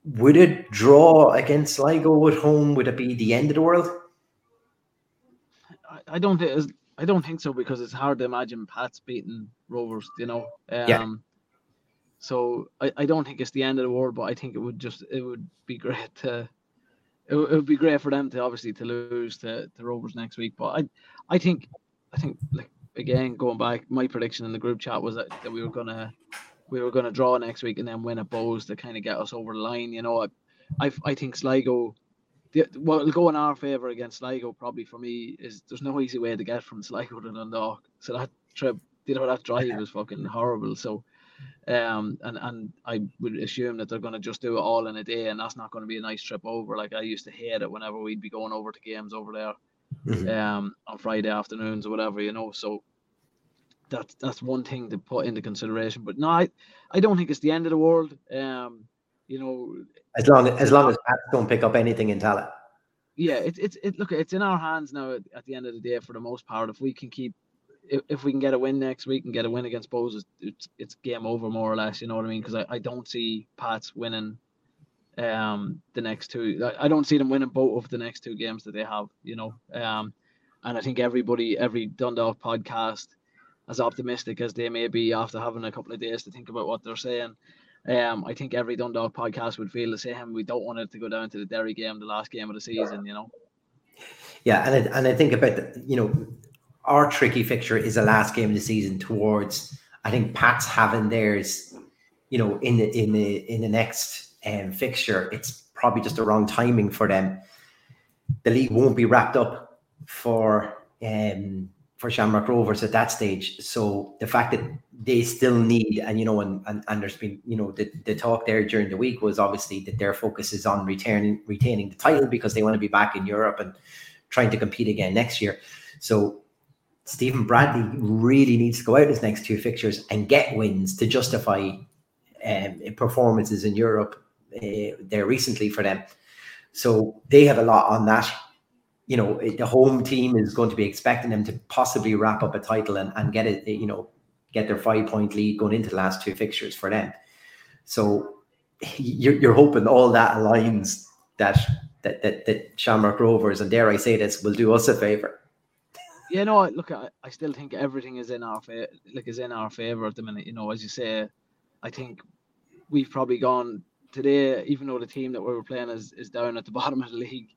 Would it draw against Sligo at home? Would it be the end of the world? I don't think I don't think so because it's hard to imagine Pats beating Rovers, you know. Um, yeah. So I, I don't think it's the end of the world, but I think it would just it would be great to it, it would be great for them to obviously to lose to, to Rovers next week. But I I think I think like again going back, my prediction in the group chat was that, that we were gonna we were gonna draw next week and then win at Bohs to kind of get us over the line. You know, I I, I think Sligo the, what will go in our favour against Sligo probably for me is there's no easy way to get from Sligo to Dundalk. So that trip, you know, that drive was fucking horrible. So, um, and and I would assume that they're going to just do it all in a day, and that's not going to be a nice trip over. Like I used to hate it whenever we'd be going over to games over there, mm-hmm. um, on Friday afternoons or whatever, you know. So that's that's one thing to put into consideration. But no, I, I don't think it's the end of the world. Um, you know, as long as long as Pats don't pick up anything in talent. Yeah, it's it's it, look, it's in our hands now. At, at, the end of the day, for the most part, if we can keep, if, if we can get a win next week and get a win against Bohs, it's, it's game over more or less. You know what I mean? Because I, I don't see Pats winning um the next two. I, I don't see them winning both of the next two games that they have. You know, um, and I think everybody, every Dundalk podcast, as optimistic as they may be after having a couple of days to think about what they're saying, um, I think every Dundalk podcast would feel the same. We don't want it to go down to the Derry game, the last game of the season, you know. Yeah, and I, and I think about the, you know our tricky fixture is the last game of the season towards I think Pat's having theirs, you know, in the in the in the next um, fixture. It's probably just the wrong timing for them. The league won't be wrapped up for um, for Shamrock Rovers at that stage. So the fact that they still need, and you know, and and, and there's been, you know, the, the talk there during the week was obviously that their focus is on returning retaining the title because they want to be back in Europe and trying to compete again next year. So Stephen Bradley really needs to go out his next two fixtures and get wins to justify um, performances in Europe uh, there recently for them. So they have a lot on that you know, the home team is going to be expecting them to possibly wrap up a title and, and get it, you know, get their five point lead going into the last two fixtures for them. So you're, you're hoping all that aligns that, that, that, that Shamrock Rovers and dare I say this will do us a favor. Yeah, no, look, I, I still think everything is in our favor, like is in our favor at the minute. You know, as you say, I think we've probably gone today, even though the team that we were playing is, is down at the bottom of the league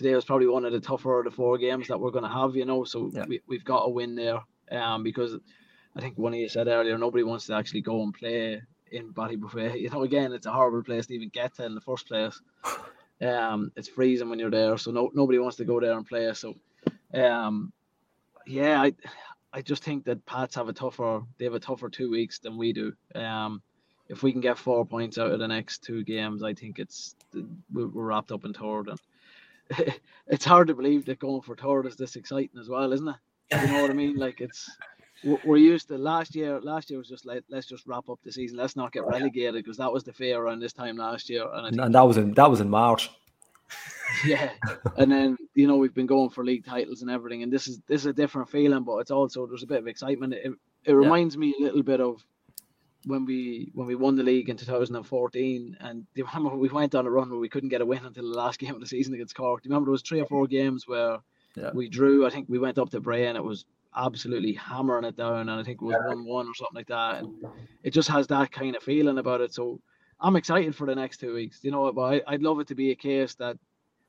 today was probably one of the tougher of the four games that we're going to have, you know. So yeah. we, we've got a win there um, because I think one of you said earlier, nobody wants to actually go and play in Ballybofey. You know, again, it's a horrible place to even get to in the first place. Um, it's freezing when you're there, so no nobody wants to go there and play. So, um, yeah, I I just think that Pats have a tougher they have a tougher two weeks than we do. Um, if we can get four points out of the next two games, I think it's we're wrapped up in third. And it's hard to believe that going for third is this exciting as well, isn't it? You know what I mean? Like it's we're used to last year. Last year was just like let's just wrap up the season. Let's not get oh, relegated because that was the fear around this time last year. And, and that was in that was in March. Yeah, and then you know we've been going for league titles and everything, and this is this is a different feeling, but it's also there's a bit of excitement. It, it reminds yeah. me a little bit of when we when we won the league in 2014 and do you remember we went on a run where we couldn't get a win until the last game of the season against Cork. Do you remember there was three or four games where yeah. we drew? I think we went up to Bray and it was absolutely hammering it down and I think it was one one or something like that. And it just has that kind of feeling about it. So I'm excited for the next two weeks. You know, but I, would love it to be a case that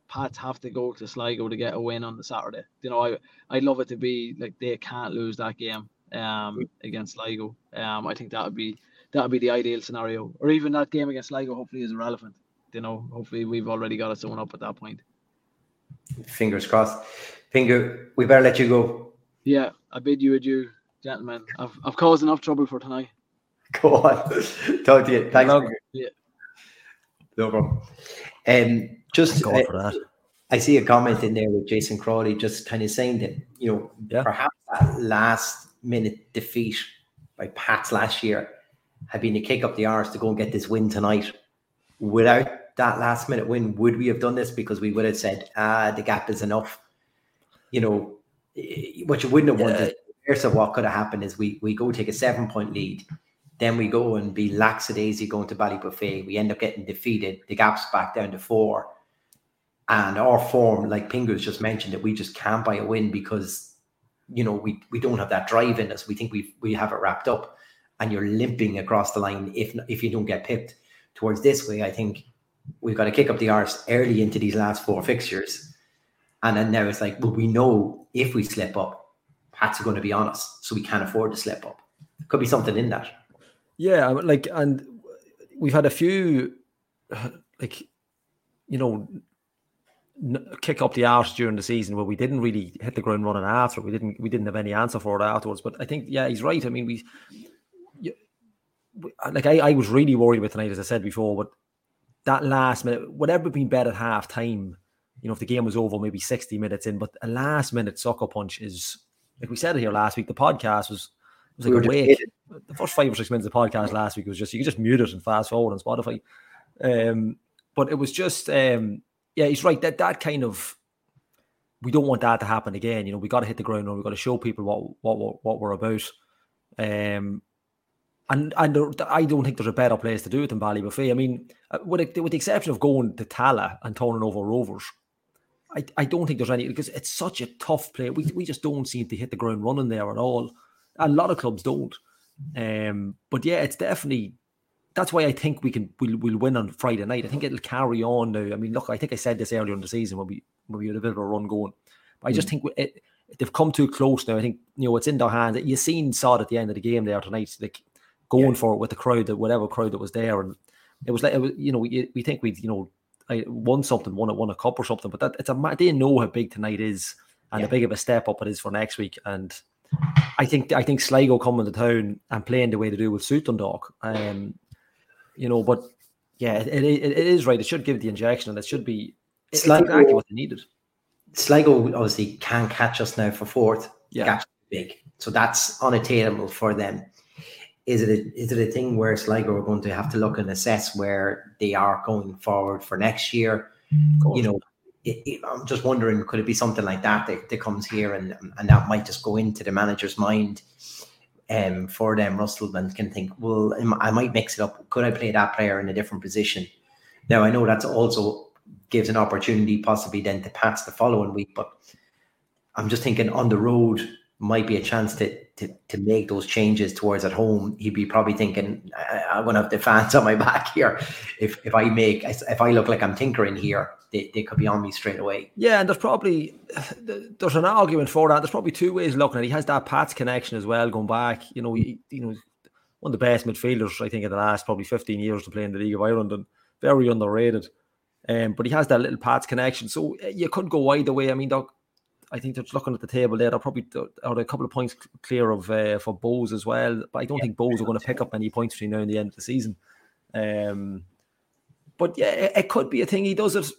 Pats have to go to Sligo to get a win on the Saturday. You know, I I'd love it to be like they can't lose that game um against Sligo. Um, I think that would be that would be the ideal scenario, or even that game against Sligo. Hopefully, is irrelevant. You know, hopefully we've already got us someone up at that point. Fingers crossed. Finger, we better let you go. Yeah, I bid you adieu, gentlemen. I've I've caused enough trouble for tonight. Go on. Talk to you. Thanks. Yeah. No problem. Um, just uh, for that. I see a comment in there with Jason Crawley just kind of saying that, you know, yeah. perhaps that last minute defeat by Pats last year had been to kick up the arse to go and get this win tonight. Without that last minute win, would we have done this? Because we would have said, ah, the gap is enough. You know, Eh, what you wouldn't have yeah. wanted. Here's what could have happened is we we go take a seven point lead then we go and be lackadaisy going to Ballybofey. We end up getting defeated. The gap's back down to four. And our form, like Pingus just mentioned, that we just can't buy a win because, you know, we, we don't have that drive in us. We think we we have it wrapped up. And you're limping across the line if if you don't get pipped towards this way. I think we've got to kick up the arse early into these last four fixtures. And then now it's like, well, we know if we slip up, Pats are going to be on us. So we can't afford to slip up. Could be something in that. Yeah, like, and we've had a few, like, you know, kick up the arse during the season where we didn't really hit the ground running after. We didn't we didn't have any answer for it afterwards. But I think yeah, he's right. I mean, we, like I, I was really worried about tonight, as I said before. But that last minute, whatever been bet at half time, you know, if the game was over, maybe sixty minutes in. But a last minute sucker punch is like we said it here last week. The podcast was was like we a wake the first five or six minutes of the podcast last week was just you could just mute it and fast forward on Spotify. Um, but it was just um, yeah, he's right. That that kind of we don't want that to happen again. You know, we got to hit the ground and we got to show people what what what we're about. Um, and and I don't think there's a better place to do it than Ballybofey. I mean, uh, with with the exception of going to Tallaght and turning over Rovers, I, I don't think there's any because it's such a tough play. We we just don't seem to hit the ground running there at all. A lot of clubs don't. Um, but yeah, it's definitely that's why I think we can we'll, we'll win on Friday night. I think it'll carry on now. I mean, look, I think I said this earlier in the season when we when we had a bit of a run going. But I just mm. think it, they've come too close now. I think you know it's in their hands. You seen Sod at the end of the game there tonight, like going yeah. for it with the crowd, that whatever crowd that was there, and it was like it was, you know we, we think we'd you know I won something, won a won a cup or something, but that it's a they know how big tonight is and yeah. how big of a step up it is for next week, and I think I think Sligo coming to town and playing the way they do with suit Dundalk. Um, you know, but yeah, it, it, it is right. It should give the injection, and it should be it's Sligo, exactly what they needed. Sligo obviously can't catch us now for fourth. Yeah, big. So that's unattainable for them. Is it a, is it a thing where Sligo are going to have to look and assess where they are going forward for next year? You know, it, it, I'm just wondering, could it be something like that, that that, comes here and and that might just go into the manager's mind um, for them? Russell and can think, well, I might mix it up. Could I play that player in a different position? Now I know that's also gives an opportunity possibly then to Pats the following week, but I'm just thinking on the road might be a chance to to, to make those changes towards at home. He'd be probably thinking, I, am going to have the fans on my back here. If if I make if I look like I'm tinkering here, they, they could be on me straight away. Yeah, and there's probably there's an argument for that. There's probably two ways looking at it. He has that Pats connection as well, going back. You know, he, you know, one of the best midfielders I think in the last probably 15 years to play in the League of Ireland, and very underrated. Um, but he has that little Pats connection, so eh, you could go either way. I mean, Doc, I think they're looking at the table there. They're probably are a couple of points clear of uh, for Bohs as well. But I don't yeah. think Bohs are going to pick up any points between now and the end of the season. Um, but yeah, it, it, could be a thing. He does it.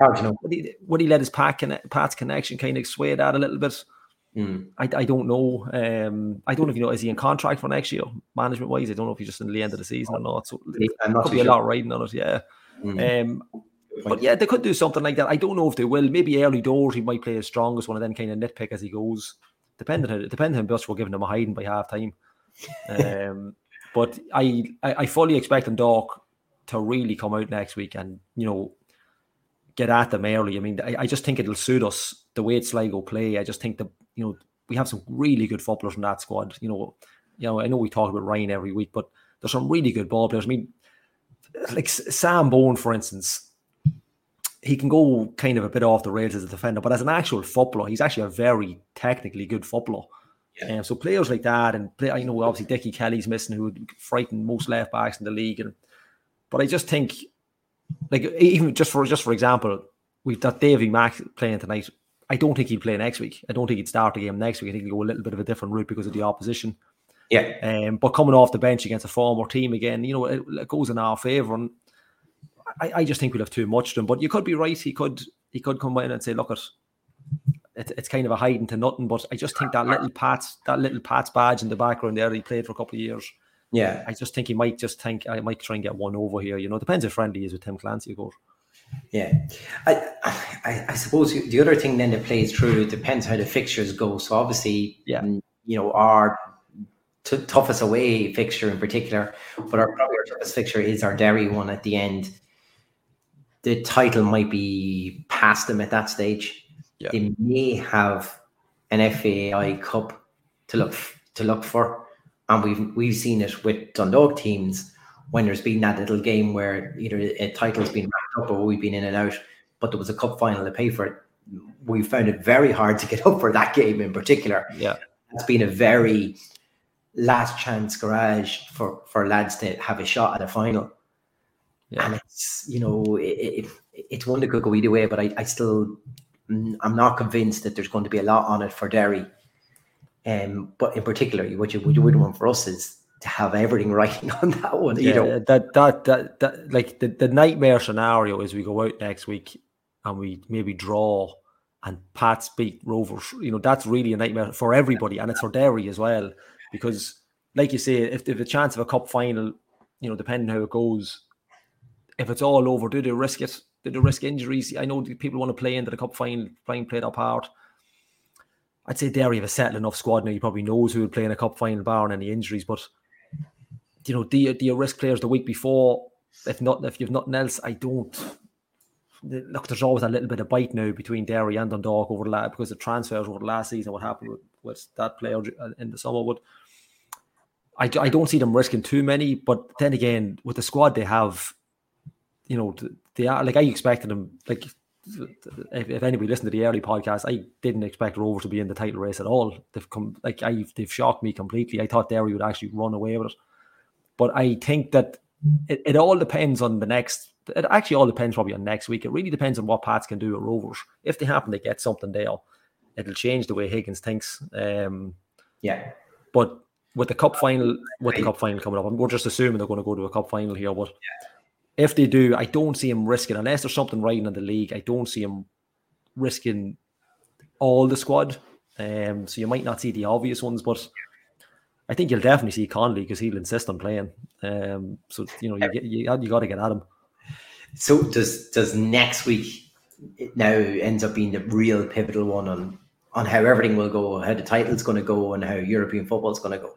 Hard to know. Would he, would he let his pack connect, Pat's connection kind of sway that a little bit? Mm. I, I don't know. Um, I don't know if you know is he in contract for next year, management wise. I don't know if he's just in the end of the season or not. So I'm not could be sure. a lot riding on it. Yeah. Mm. Um, but yeah, they could do something like that. I don't know if they will. Maybe early doors he might play his strongest one and then kind of nitpick as he goes. depending how depending on much we're giving them a hiding by half time. Um, but I, I I fully expect Dundalk to really come out next week and you know get at them early. I mean, I, I just think it'll suit us the way it's Sligo play. I just think that you know we have some really good footballers in that squad. You know, you know I know we talk about Ryan every week, but there's some really good ball players. I mean, like Sam Bone, for instance, he can go kind of a bit off the rails as a defender, but as an actual footballer, he's actually a very technically good footballer. Yeah. Um, so players like that, and play, you know, obviously Dickie Kelly's missing, who would frighten most left backs in the league, and but I just think, like even just for just for example, we've got Davy Mack playing tonight. I don't think he'd play next week. I don't think he'd start the game next week. I think he'd go a little bit of a different route because of the opposition. Yeah. Um, but coming off the bench against a former team again, you know, it, it goes in our favour. And I, I, just think we'll have too much to him. But you could be right. He could he could come in and say, look at it, it's kind of a hiding to nothing. But I just think that little Pat's that little Pat's badge in the background there, he played for a couple of years. Yeah. I just think he might just think I might try and get one over here. You know, depends how friendly he is with Tim Clancy, of course. Yeah, I, I, I suppose the other thing then that plays through it depends how the fixtures go. So obviously, yeah, mm, you know, our t- toughest away fixture in particular, but our probably our toughest fixture is our Derry one at the end. The title might be past them at that stage. Yeah. They may have an FAI Cup to look to look for, and we've we've seen it with Dundalk teams when there's been that little game where either a title's been wrapped up or we've been in and out, but there was a cup final to pay for it. We found it very hard to get up for that game in particular. Yeah, it's been a very last chance garage for for lads to have a shot at a final. Yeah. And it's you know it, it, it's one that could go either way, but I, I still mm, I'm not convinced that there's going to be a lot on it for Derry. Um, but in particular, what you what you would want for us is to have everything right on that one. Yeah, you know that that that that like the, the nightmare scenario is we go out next week and we maybe draw and Pats beat Rovers. You know that's really a nightmare for everybody, and it's for Derry as well because, like you say, if if a chance of a cup final, you know, depending how it goes, if it's all over, do they risk it? Do they risk injuries? I know people want to play into the cup final, playing play their part. I'd say Derry have a settled enough squad now. He probably knows who will play in a cup final, barring any injuries. But you know, do you, do you risk players the week before? If not, if you've nothing else, I don't. Look, there's always a little bit of bite now between Derry and Dundalk over the last because the transfers over the last season. What happened with, with that player uh, in the summer? But I, I don't see them risking too many. But then again, with the squad they have, you know, they are like I expected them. Like if, if anybody listened to the early podcast, I didn't expect Rover to be in the title race at all. They've come like I they've shocked me completely. I thought Derry would actually run away with it. But I think that it, it all depends on the next. It actually all depends probably on next week. It really depends on what Pats can do at Rovers. If they happen to get something there, it'll change the way Higgins thinks. Um, yeah. But with the cup final, with the cup final coming up, we're just assuming they're going to go to a cup final here. But yeah. If they do, I don't see him risking unless there's something riding in the league. I don't see him risking all the squad. Um, so you might not see the obvious ones, but I think you'll definitely see Conley because he'll insist on playing. Um, so you know you get, you, you got to get at him. So does does next week now ends up being the real pivotal one on on how everything will go, how the title's going to go, and how European football's going to go?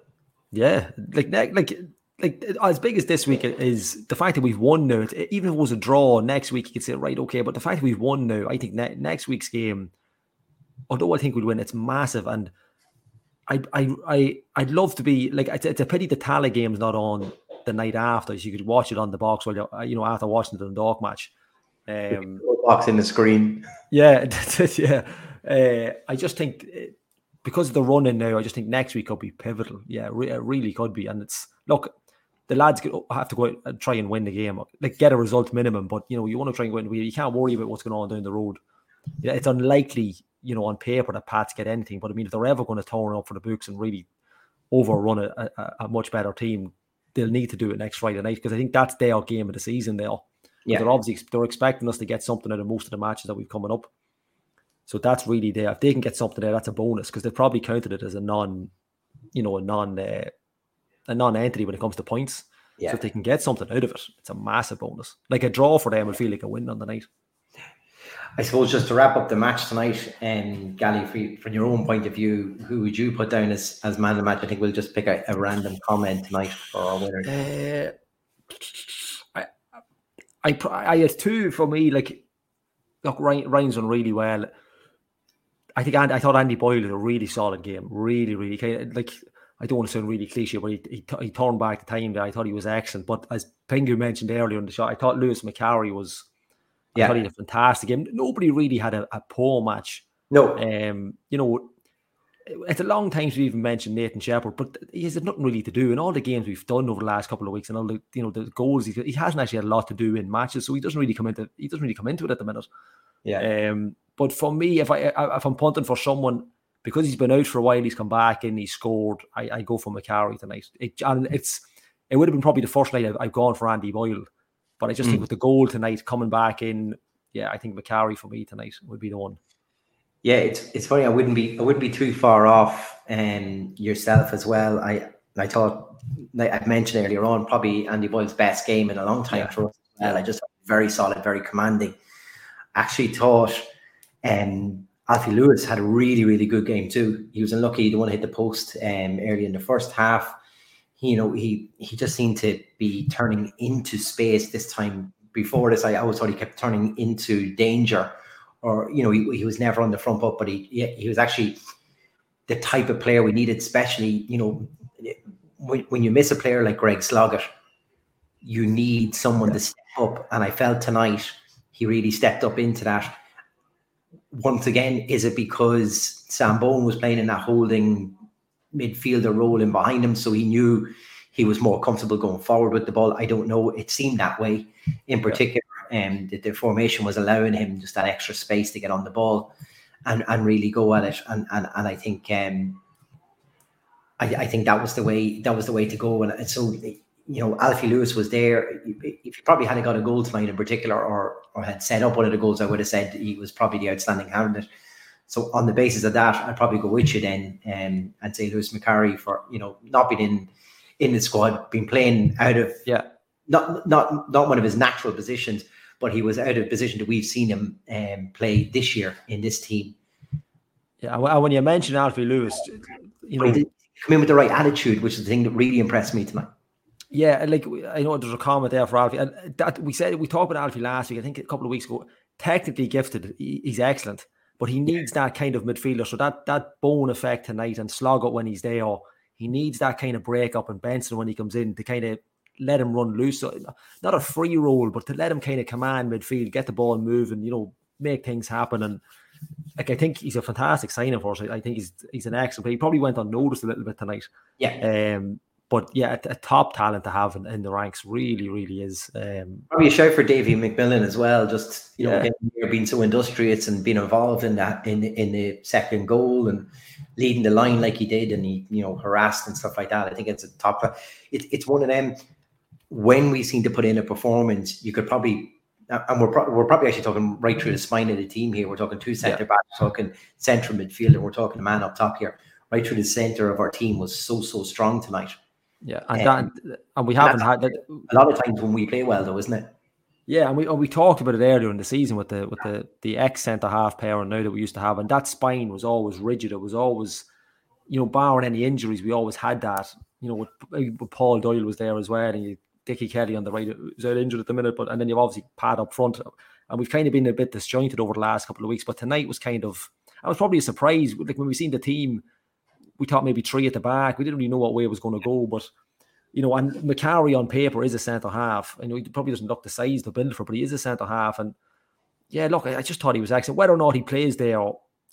Yeah, like like like as big as this week is the fact that we've won now. Even if it was a draw next week, you could say right, okay, but the fact that we've won now, I think ne- next week's game, although I think we'd win, it's massive and I I I I'd love to be like it's, it's a pity the Tallaght game's not on the night after, so you could watch it on the box while you uh, you know after watching the Dundalk match. Um, box in the screen. Yeah, yeah. Uh, I just think uh, because of the running now, I just think next week could be pivotal. Yeah, re- it really could be. And it's look, the lads have to go out and try and win the game, like get a result minimum. But you know, you want to try and win. You can't worry about what's going on down the road. Yeah, it's unlikely you know, on paper that Pats get anything. But I mean, if they're ever going to turn up for the books and really overrun a, a, a much better team, they'll need to do it next Friday night because I think that's their game of the season. There, yeah, they're obviously they're expecting us to get something out of most of the matches that we've coming up. So that's really there. If they can get something there, that's a bonus because they've probably counted it as a non, you know, a non, uh, a non-entity when it comes to points. Yeah. So if they can get something out of it, it's a massive bonus. Like a draw for them would feel like a win on the night. I suppose just to wrap up the match tonight, and um, Gally, for, from your own point of view, who would you put down as, as man of the match? I think we'll just pick a, a random comment tonight for our winner. Uh, I, I, I had two for me. Like, look, Ryan, Ryan's done really well. I think Andy, I thought Andy Boyle had a really solid game. Really, really like I don't want to sound really cliche, but he, he, he turned back the time that I thought he was excellent. But as Pingu mentioned earlier in the shot, I thought Lewis Macari was yeah. I thought he had a fantastic game. Nobody really had a, a poor match. No. Um, you know, it's a long time to even mention Nathan Shepperd, but he has nothing really to do in all the games we've done over the last couple of weeks and all the you know the goals he, he hasn't actually had a lot to do in matches, so he doesn't really come into he doesn't really come into it at the minute. Yeah. Um, but for me, if I if I'm punting for someone because he's been out for a while, he's come back and he scored. I, I go for Macari tonight. It, and it's it would have been probably the first night I've, I've gone for Andy Boyle, but I just mm. think with the goal tonight coming back in, yeah, I think Macari for me tonight would be the one. Yeah, it's it's funny. I wouldn't be I wouldn't be too far off, um, yourself as well. I I thought like I mentioned earlier on, probably Andy Boyle's best game in a long time yeah. for us. Well, I just very solid, very commanding. Actually thought, um, Alfie Lewis had a really, really good game too. He was unlucky; the one hit the post um, early in the first half. He, you know, he he just seemed to be turning into space this time. Before this, I always thought he kept turning into danger, or you know, he, he was never on the front foot, but he he was actually the type of player we needed, especially you know, when, when you miss a player like Greg Sloggett, you need someone to step up. And I felt tonight he really stepped up into that once again, is it because Sam Bone was playing in that holding midfielder role in behind him, so he knew he was more comfortable going forward with the ball? I don't know. It seemed that way in particular, and um, that the formation was allowing him just that extra space to get on the ball and, and really go at it. And and, and I think um, I, I think that was the way that was the way to go. And so you know, Alfie Lewis was there. If he probably hadn't got a goal tonight in particular, or or had set up one of the goals, I would have said he was probably the outstanding candidate. So on the basis of that, I'd probably go with you then, um, and say Lewis Macari for you know not being in in the squad, being playing out of yeah, not not not one of his natural positions, but he was out of position that we've seen him um, play this year in this team. Yeah, when you mention Alfie Lewis, you know, come in with the right attitude, which is the thing that really impressed me tonight. Yeah, like I know there's a comment there for Alfie, and that we said we talked about Alfie last week. I think a couple of weeks ago. Technically gifted, he's excellent, but he needs that kind of midfielder. So that that bone effect tonight and Sloggett when he's there, he needs that kind of break up and Benson when he comes in to kind of let him run loose. So not a free roll, but to let him kind of command midfield, get the ball moving, you know, make things happen. And like I think he's a fantastic signing for us. I think he's he's an excellent player. He probably went unnoticed a little bit tonight. Yeah. Um, but yeah, a, a, top talent to have in, in, the ranks really, really is. Um, Probably a shout for Davy McMillan as well. Just you know, yeah. being so industrious and being involved in that in in the second goal and leading the line like he did, and he you know harassed and stuff like that. I think it's a top. It, it's one of them. When we seem to put in a performance, you could probably and we're, pro- we're probably actually talking right through the spine of the team here. We're talking two centre yeah. backs, talking central midfielder, we're talking a man up top here. Right through the centre of our team was so so strong tonight. Yeah, and um, that, and we haven't had that. A lot of times when we play well, though, isn't it? Yeah, and we and we talked about it earlier in the season with the with the the ex centre half pair and now that we used to have, and that spine was always rigid. It was always, you know, barring any injuries, we always had that. You know, with, with Paul Doyle was there as well, and you, Dickie Kelly on the right is out injured at the minute, but and then you've obviously Pat up front, and we've kind of been a bit disjointed over the last couple of weeks. But tonight was kind of, I was probably a surprise. Like when we seen the team we thought maybe three at the back. We didn't really know what way it was going to go, but you know, and Macari on paper is a centre half. You know he probably doesn't look the size to build for, but he is a centre half. And yeah, look, I, just thought he was excellent. Whether or not he plays there,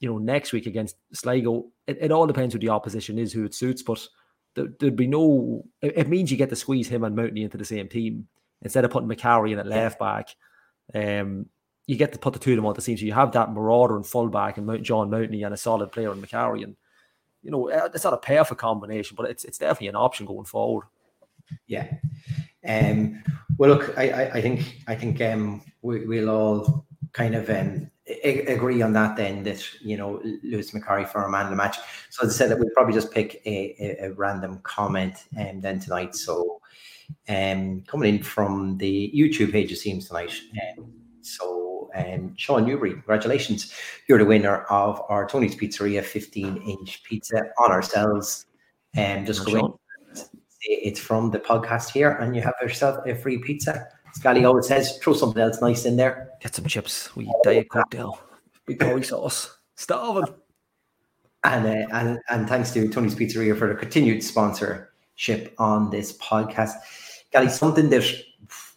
you know, next week against Sligo, it, it all depends who the opposition is, who it suits. But there, would be no. It, it, means you get to squeeze him and Mountney into the same team instead of putting Macari in at left back. Um, you get to put the two of them on the team, so you have that marauder and fullback and Mount John Mountney and a solid player in Macari. And you know, uh, it's not a perfect combination, but it's it's definitely an option going forward. Yeah. Um, well, look, I, I, I think I think um, we, will all kind of um, agree on that. Then that you know Lewis Macari for a man of the match. So as I said, that we'll probably just pick a, a, a random comment um, then tonight. So um, coming in from the YouTube page, it seems tonight. Um, so um, Sean Newbury, congratulations. You're the winner of our Tony's Pizzeria 15 inch pizza on ourselves. And um, just go in, it's from the podcast here, and you have yourself a free pizza. Scally always says, throw something else nice in there. Get some chips. We diet cocktail. Big curry sauce. Starving. And, uh, and and thanks to Tony's Pizzeria for the continued sponsorship on this podcast. Gally, something that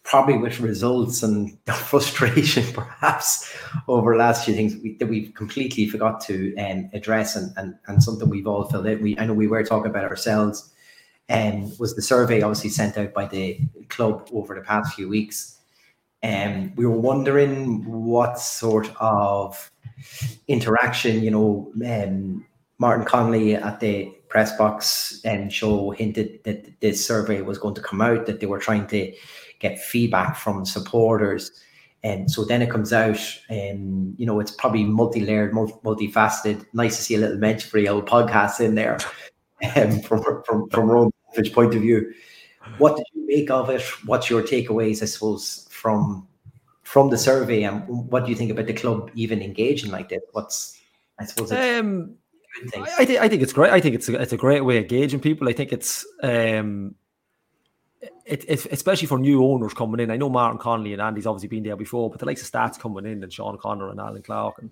probably with results and frustration perhaps over the last few things we, that we've completely forgot to um, address and, and, and something we've all filled in. We, I know we were talking about ourselves um, was the survey obviously sent out by the club over the past few weeks. And um, we were wondering what sort of interaction, you know, um, Martin Connolly at the press box and show hinted that this survey was going to come out, that they were trying to get feedback from supporters. And so then it comes out, and you know, it's probably multi-layered, multi, multifaceted. Nice to see a little mention for the old podcast in there um, from from from Rome's point of view. What did you make of it? What's your takeaways, I suppose, from from the survey, and what do you think about the club even engaging like this? What's I suppose. Um, I, I, think I think it's great. I think it's a, it's a great way of gauging people. I think it's um, it, it, especially for new owners coming in. I know Martin Connolly and Andy's obviously been there before, but the likes of stats coming in and Sean Connor and Alan Clark and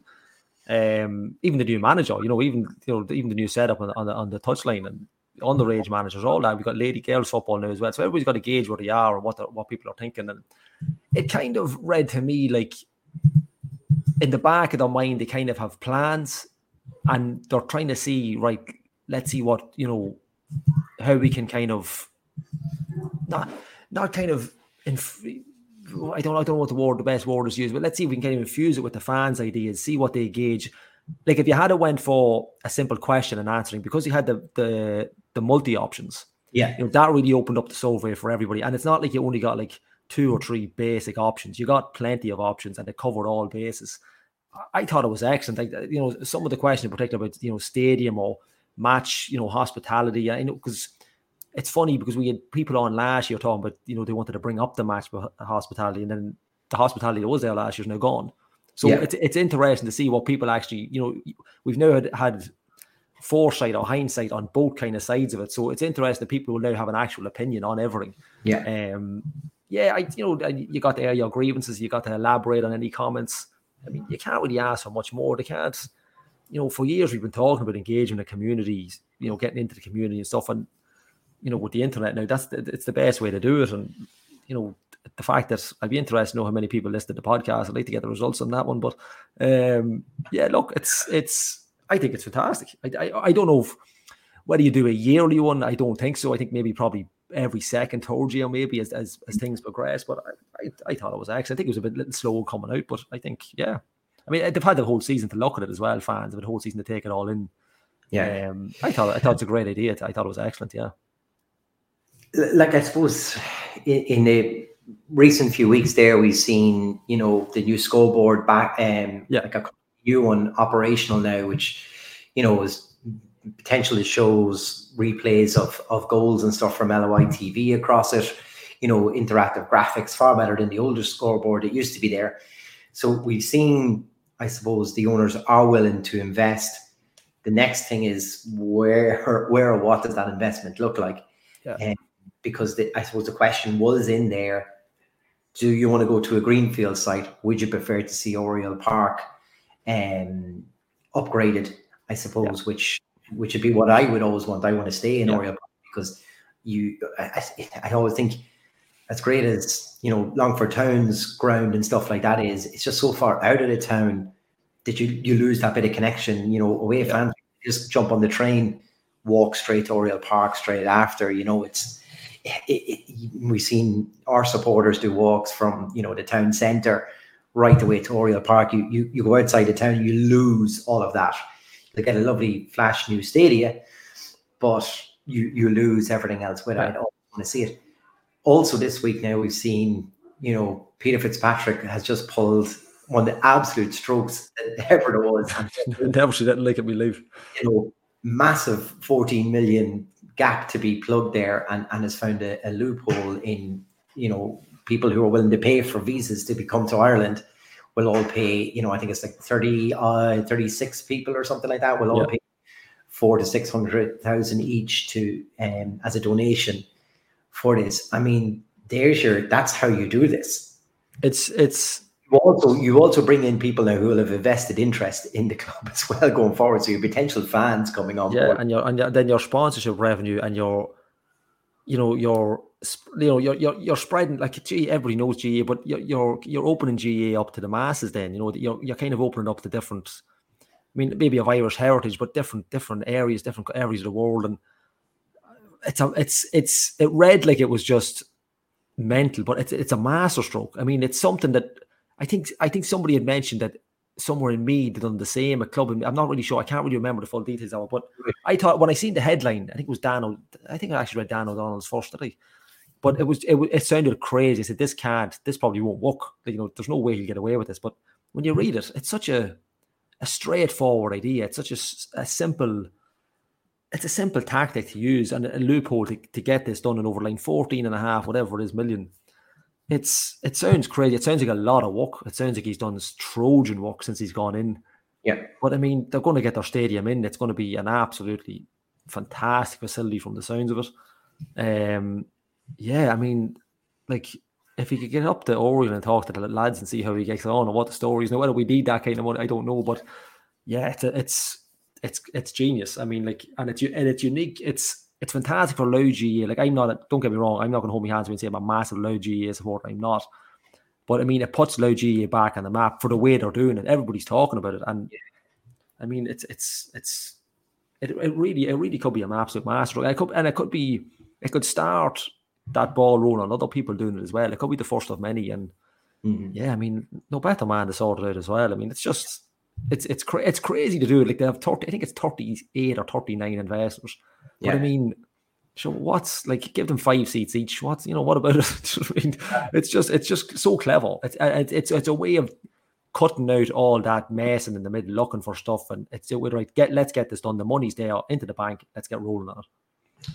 um, even the new manager, you know, even you know, even the new setup on, on the on the touchline and the managers, all that. We've got lady girls football now as well. So everybody's got to gauge where they are and what what people are thinking. And it kind of read to me like in the back of their mind, they kind of have plans and they're trying to see, right, let's see what, you know, how we can kind of not not kind of inf- I don't I don't know what the word the best word is used, but let's see if we can kind of infuse it with the fans' ideas, see what they gauge. Like if you had a went for a simple question and answering, because you had the the the multi options, yeah, you know that really opened up the survey for everybody. And it's not like you only got like two or three basic options; you got plenty of options, and it covered all bases. I, I thought it was excellent. Like you know, some of the questions in particular about you know stadium or match, you know, hospitality. I know because it's funny because we had people on last year talking about, you know, they wanted to bring up the match hospitality, and then the hospitality that was there last year is now gone. So yeah. it's it's interesting to see what people actually, you know, we've now had, had foresight or hindsight on both kind of sides of it. So it's interesting that people will now have an actual opinion on everything. Yeah. Um, yeah, I you know you got to air your grievances, you got to elaborate on any comments. I mean, you can't really ask for much more. They can't, you know, for years we've been talking about engaging the communities, you know, getting into the community and stuff. And you know, with the internet now, that's the, it's the best way to do it. And you know, the fact that I'd be interested to know how many people listened to the podcast. I'd like to get the results on that one. But um, yeah, look, it's it's. I think it's fantastic. I, I, I don't know if, whether you do a yearly one. I don't think so. I think maybe probably every second told you maybe as, as, as things progress. But I, I, I thought it was excellent. I think it was a bit little slow coming out, but I think yeah. I mean, they've had the whole season to look at it as well. Fans have had the whole season to take it all in. Yeah, um, I thought I thought it's a great idea. I thought it was excellent. Yeah like I suppose in, in, the recent few weeks there, we've seen you know the new scoreboard back, um, yeah. like a new one operational now, which you know is potentially shows replays of of goals and stuff from LOI TV across it. You know, interactive graphics far better than the older scoreboard that used to be there. So we've seen, I suppose, the owners are willing to invest. The next thing is where, where, or what does that investment look like? Yeah. Um, because the, I suppose the question was in there do you want to go to a greenfield site? Would you prefer to see Oriel Park um, upgraded? I suppose, yeah. which which would be what I would always want. I want to stay in yeah. Oriel Park because you. I, I, always think as great as you know Longford Town's ground and stuff like that is. It's just so far out of the town that you you lose that bit of connection. You know, away yeah. fans just jump on the train, walk straight to Oriel Park straight after. You know, it's it, it, we've seen our supporters do walks from you know the town centre right away to Oriel Park. You, you you go outside the town, you lose all of that. You get a lovely flash new stadia, but you you lose everything else with it. I don't want to see it. Also, this week now we've seen you know Peter Fitzpatrick has just pulled one of the absolute strokes that ever there was. She didn't like it, we leave. You know, massive 14 million gap to be plugged there and, and has found a, a, loophole in, you know, people who are willing to pay for visas to come to Ireland will all pay, you know, I think it's like 30, uh, 36 people or something like that will all Yeah. pay four to 600,000 each to, um, as a donation for this. I mean, there's your, that's how you do this. It's it's You also, you also bring in people now who will have a vested interest in the club as well going forward. So your potential fans coming on yeah, board. and your and your, then your sponsorship revenue and your, you know, your you know, you're you're, you're spreading like gee, everybody knows GAA, but you're you're you're opening GAA up to the masses. Then you know, you're you're kind of opening up to different. I mean, maybe of Irish heritage, but different different areas, different areas of the world, and it's a it's it's it read like it was just mental, but it's it's a masterstroke. I mean, it's something that I think I think somebody had mentioned that somewhere in Meath had done the same. A club, in, I'm not really sure. I can't really remember the full details of it, but I thought when I seen the headline, I think it was Dan. I think I actually read Dan O'Donnell's first today, but it was it, it sounded crazy. I said this can't, this probably won't work. You know, there's no way he'll get away with this. But when you read it, it's such a a straightforward idea. It's such a simple. It's a simple tactic to use and a loophole to, to get this done in over like 14 and a half, whatever it is, million it's it sounds crazy. It sounds like a lot of work. It sounds like he's done this Trojan work since he's gone in. Yeah. But I mean, they're going to get their stadium in. It's going to be an absolutely fantastic facility from the sounds of it. Um, yeah, I mean, like if he could get up to Oriel and talk to the lads and see how he gets on and what the stories. Now, whether we need that kind of money, I don't know. But yeah, it's a, it's it's it's genius. I mean, like, and it's and it's unique. It's it's fantastic for Louth GAA. Like, I'm not. A, don't get me wrong. I'm not going to hold my hands up and say I'm a massive Louth GAA supporter. I'm not. But I mean, it puts Louth GAA back on the map for the way they're doing it. Everybody's talking about it, and I mean, it's it's it's it, it really it really could be an absolute master. It could and it could be it could start that ball rolling on other people doing it as well. It could be the first of many, and Mhm. yeah, I mean, no better man to sort it out as well. I mean, it's just it's it's cra- it's crazy to do it. Like they have thirty, I think it's thirty eight or thirty nine investors. Yeah. But I mean, so what's like give them five seats each? What's you know what about it? I mean, it's just it's just so clever. It's uh, it's it's it's a way of cutting out all that mess and in the middle, looking for stuff, and it's way right. Get let's get this done. The money's there into the bank. Let's get rolling on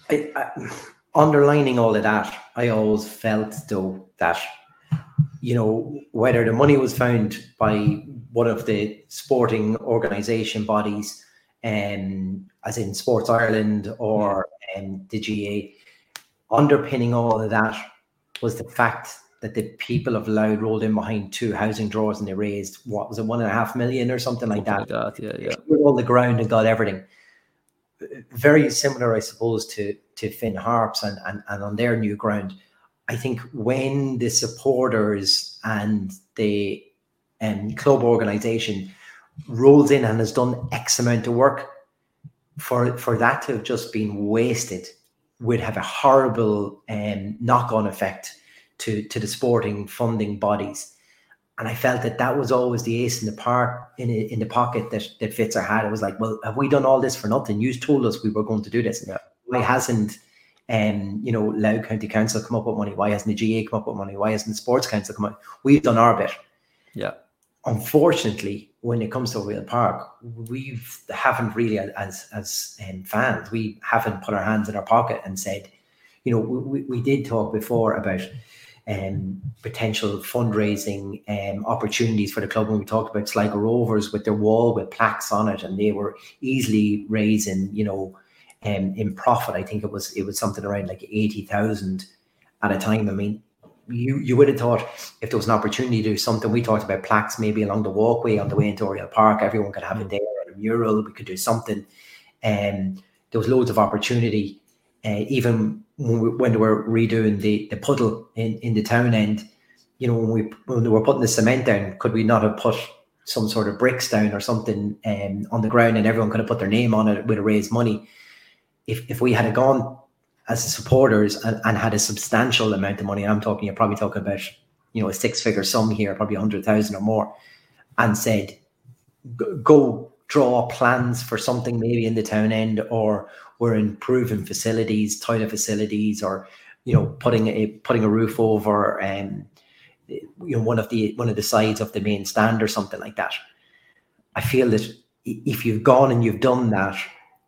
it. I, I, underlining all of that, I always felt though that you know whether the money was found by one of the sporting organisation bodies, um, as in Sports Ireland or um, the GAA, underpinning all of that was the fact that the people of Louth rolled in behind two housing drawers and they raised what was it one and a half million or something like that Something like that. Yeah, yeah. all the ground and got everything. Very similar, I suppose, to to Finn Harps and, and, and on their new ground. I think when the supporters and the um, club organization rolls in and has done X amount of work, for for that to have just been wasted would have a horrible um, knock-on effect to to the sporting funding bodies and I felt that that was always the ace in the park in in the pocket that that Fitzer had. It was like, well, have we done all this for nothing? You told us we were going to do this. Yeah. Why hasn't um, you know, Louth County Council come up with money? Why hasn't the GAA come up with money? Why hasn't the Sports Council come up? We've done our bit. Yeah. Unfortunately, when it comes to Oriel Park, we haven't really, as as um, fans, we haven't put our hands in our pocket and said, you know, we, we did talk before about um, potential fundraising um, opportunities for the club when we talked about Sligo Rovers with their wall with plaques on it, and they were easily raising, you know, um, in profit. I think it was it was something around like eighty thousand at a time. I mean, you you would have thought if there was an opportunity to do something. We talked about plaques maybe along the walkway on the way into Oriel Park. Everyone could have it there, or a mural. We could do something. And um, there was loads of opportunity. Uh, even when, we, when they were redoing the, the puddle in, in the town end, you know, when we when they were putting the cement down, could we not have put some sort of bricks down or something um, on the ground and everyone could have put their name on it with a raised money? If, if we had gone as supporters and, and had a substantial amount of money, I'm talking, you're probably talking about, you know, a six figure sum here, probably 100,000 or more, and said, go draw plans for something maybe in the town end or we're improving facilities, toilet facilities, or you know, putting a putting a roof over um, you know one of the one of the sides of the main stand or something like that. I feel that if you've gone and you've done that,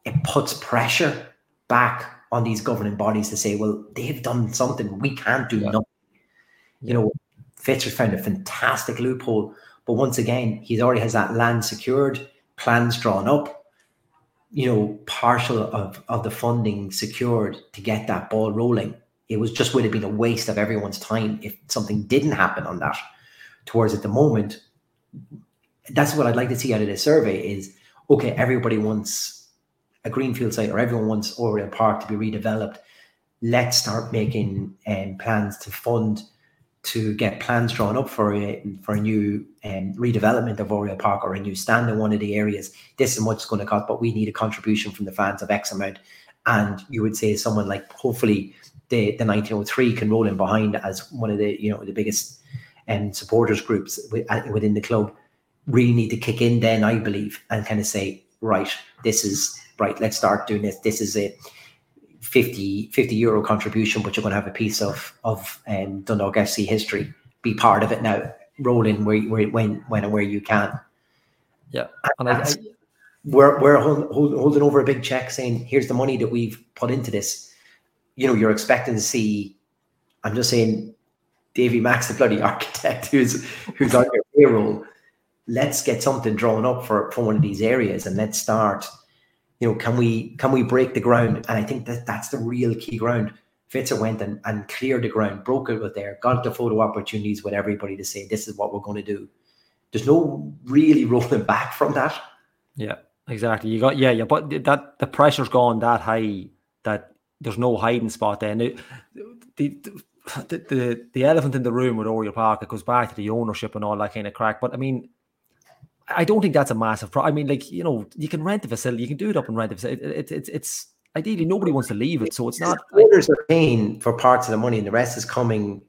it puts pressure back on these governing bodies to say, well, they've done something, we can't do Yeah. nothing. You know, Fitzer found a fantastic loophole But once again, he already has that land secured, plans drawn up, you know, partial of, of the funding secured to get that ball rolling. It was just would have been a waste of everyone's time if something didn't happen on that. Towards at the moment, that's what I'd like to see out of this survey is okay, everybody wants a greenfield site or everyone wants Oriel Park to be redeveloped. Let's start making um, plans to fund to get plans drawn up for a for a new um, redevelopment of Oriel Park or a new stand in one of the areas. This is what's going to cost, but we need a contribution from the fans of X amount. And you would say someone like hopefully the the 1903 can roll in behind as one of the you know the biggest um, supporters groups within the club. Really need to kick in then, I believe, and kind of say, right, this is right. Let's start doing this. This is a 50, 50 euro contribution, but you're going to have a piece of of um, Dundalk FC history. Be part of it now. Roll in where, where when when and where you can. Yeah, and I, I, we're we're hold, hold, holding over a big check, saying here's the money that we've put into this. You know, you're expecting to see. I'm just saying, Davy Max, the bloody architect, who's who's on your payroll. Let's get something drawn up for for one of these areas, and let's start you know, can we can we break the ground? And I think that that's the real key ground. Fitzer went and, and cleared the ground, broke it with there, got the photo opportunities with everybody to say this is what we're going to do. There's no really rolling back from that. Yeah, exactly. You got yeah, yeah, but that the pressure's gone that high that there's no hiding spot there. The, the the the elephant in the room with Oriel Park, it goes back to the ownership and all that kind of crack. But I mean, I don't think that's a massive problem. I mean, like you know, you can rent the facility, you can do it up and rent the facility. It's it, it, it's ideally nobody wants to leave it, so it's not. The owners are paying for parts of the money, and the rest is coming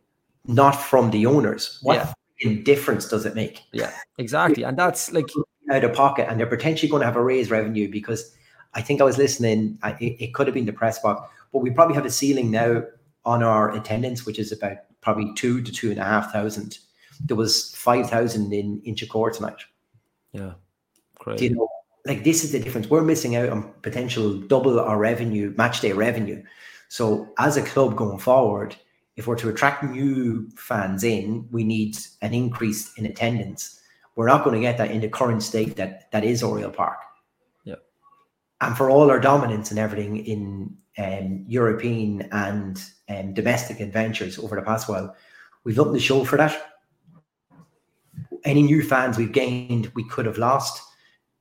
not from the owners. What yeah. difference does it make? Yeah, exactly, and that's like out of pocket, and they're potentially going to have a raised revenue because I think I was listening. I, it, it could have been the press box, but we probably have a ceiling now on our attendance, which is about probably two to two and a half thousand. There was five thousand in Inchicore tonight. Yeah, great. You know, like this is the difference. We're missing out on potential double our revenue, match day revenue. So as a club going forward, if we're to attract new fans in, we need an increase in attendance. We're not going to get that in the current state that that is Oriel Park. Yeah. And for all our dominance and everything in um, European and um, domestic adventures over the past while, we've nothing to show for that any new fans we've gained, we could have lost.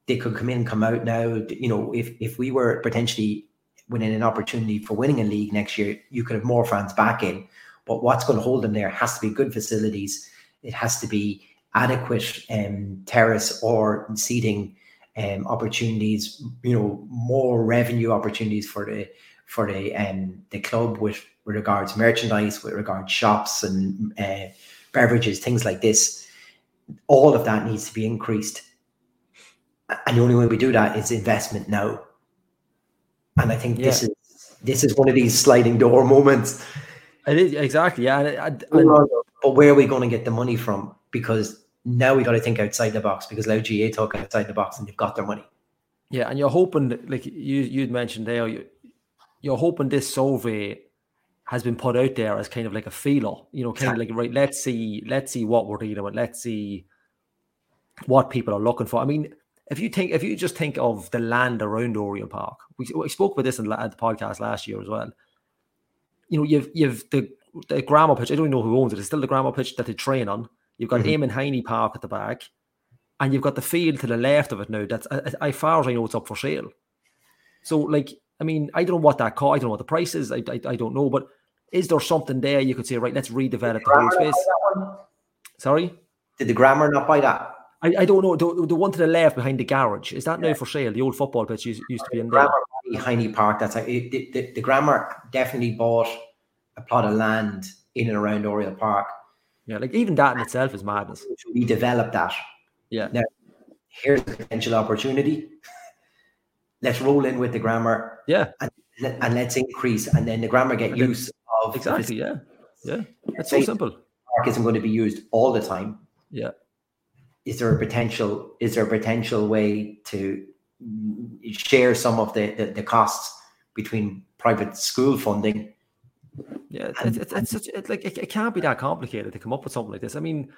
They could come in, and come out now. You know, if if we were potentially winning an opportunity for winning a league next year, you could have more fans back in. But what's going to hold them there has to be good facilities. It has to be adequate um, terrace or seating um, opportunities. You know, more revenue opportunities for the for the um, the club with, with regards merchandise, with regards shops and uh, beverages, things like this all of that needs to be increased. And the only way we do that is investment now. And I think yeah. this is this is one of these sliding door moments. It is exactly, yeah. but where are we going to get the money from? Because now we got to think outside the box because Louth GAA talk outside the box and they've got their money. Yeah, and you're hoping, like you you'd mentioned there, you, you're hoping this survey has been put out there as kind of like a feeler, you know, kind of like right. Let's see, let's see what we're dealing with. Let's see what people are looking for. I mean, if you think, if you just think of the land around Oriel Park, we, we spoke about this in the, the podcast last year as well. You know, you've you've the the grammar pitch. I don't know who owns it. It's still the grammar pitch that they train on. You've got mm-hmm. Eamon Heaney Park at the back, and you've got the field to the left of it now. That's as far as I know, it's up for sale. So, like, I mean, I don't know what that cost. I don't know what the price is. I, I, I don't know. But is there something there you could say, right, let's redevelop the, the whole space? Sorry? Did the grammar not buy that? I, I don't know. The, the one to the left behind the garage, is that yeah. now for sale? The old football pitch used, used to be in there. Grammar, Park, that's like, it, the, the, the grammar definitely bought a plot of land in and around Oriel Park. Yeah, like even that in itself is madness. We developed that. Yeah. Now, here's a potential opportunity let's roll in with the grammar. Yeah. And, and let's increase, and then the grammar get use of exactly. Yeah. Yeah. It's so simple. Mark isn't going to be used all the time. Yeah. Is there a potential? Is there a potential way to share some of the the, the costs between private school funding? Yeah, it's, it's, it's, such, it's like it, it can't be that complicated to come up with something like this. I mean,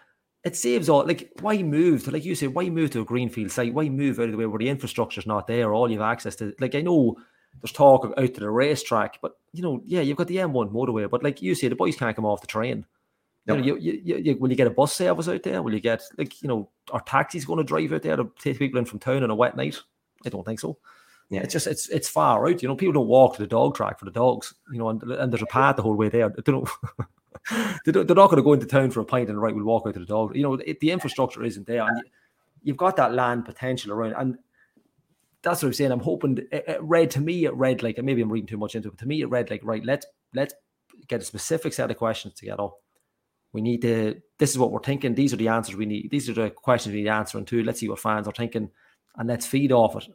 it saves all like why move to like you say why move to a greenfield site why move out of the way where the infrastructure's not there all you have access to like i know there's talk of out to the racetrack but you know yeah you've got the m1 motorway but like you say the boys can't come off the train you know, you, you, you, will you get a bus service out there? Will you get like you know, are taxis going to drive out there to take people in from town on a wet night? I don't think so. Yeah, it's just it's it's far out. You know, people don't walk to the dog track for the dogs. You know, and, and there's a path the whole way there. They don't. they're not going to go into town for a pint and right, we'll walk out to the dog. You know, it, the infrastructure isn't there, and you, have got that land potential around, and that's what I'm saying. I'm hoping it, it read to me. It read like maybe I'm reading too much into it. But to me, it read like right. Let's let's get a specific set of questions together we need to, this is what we're thinking. These are the answers we need. These are the questions we need answering to. Let's see what fans are thinking and let's feed off it.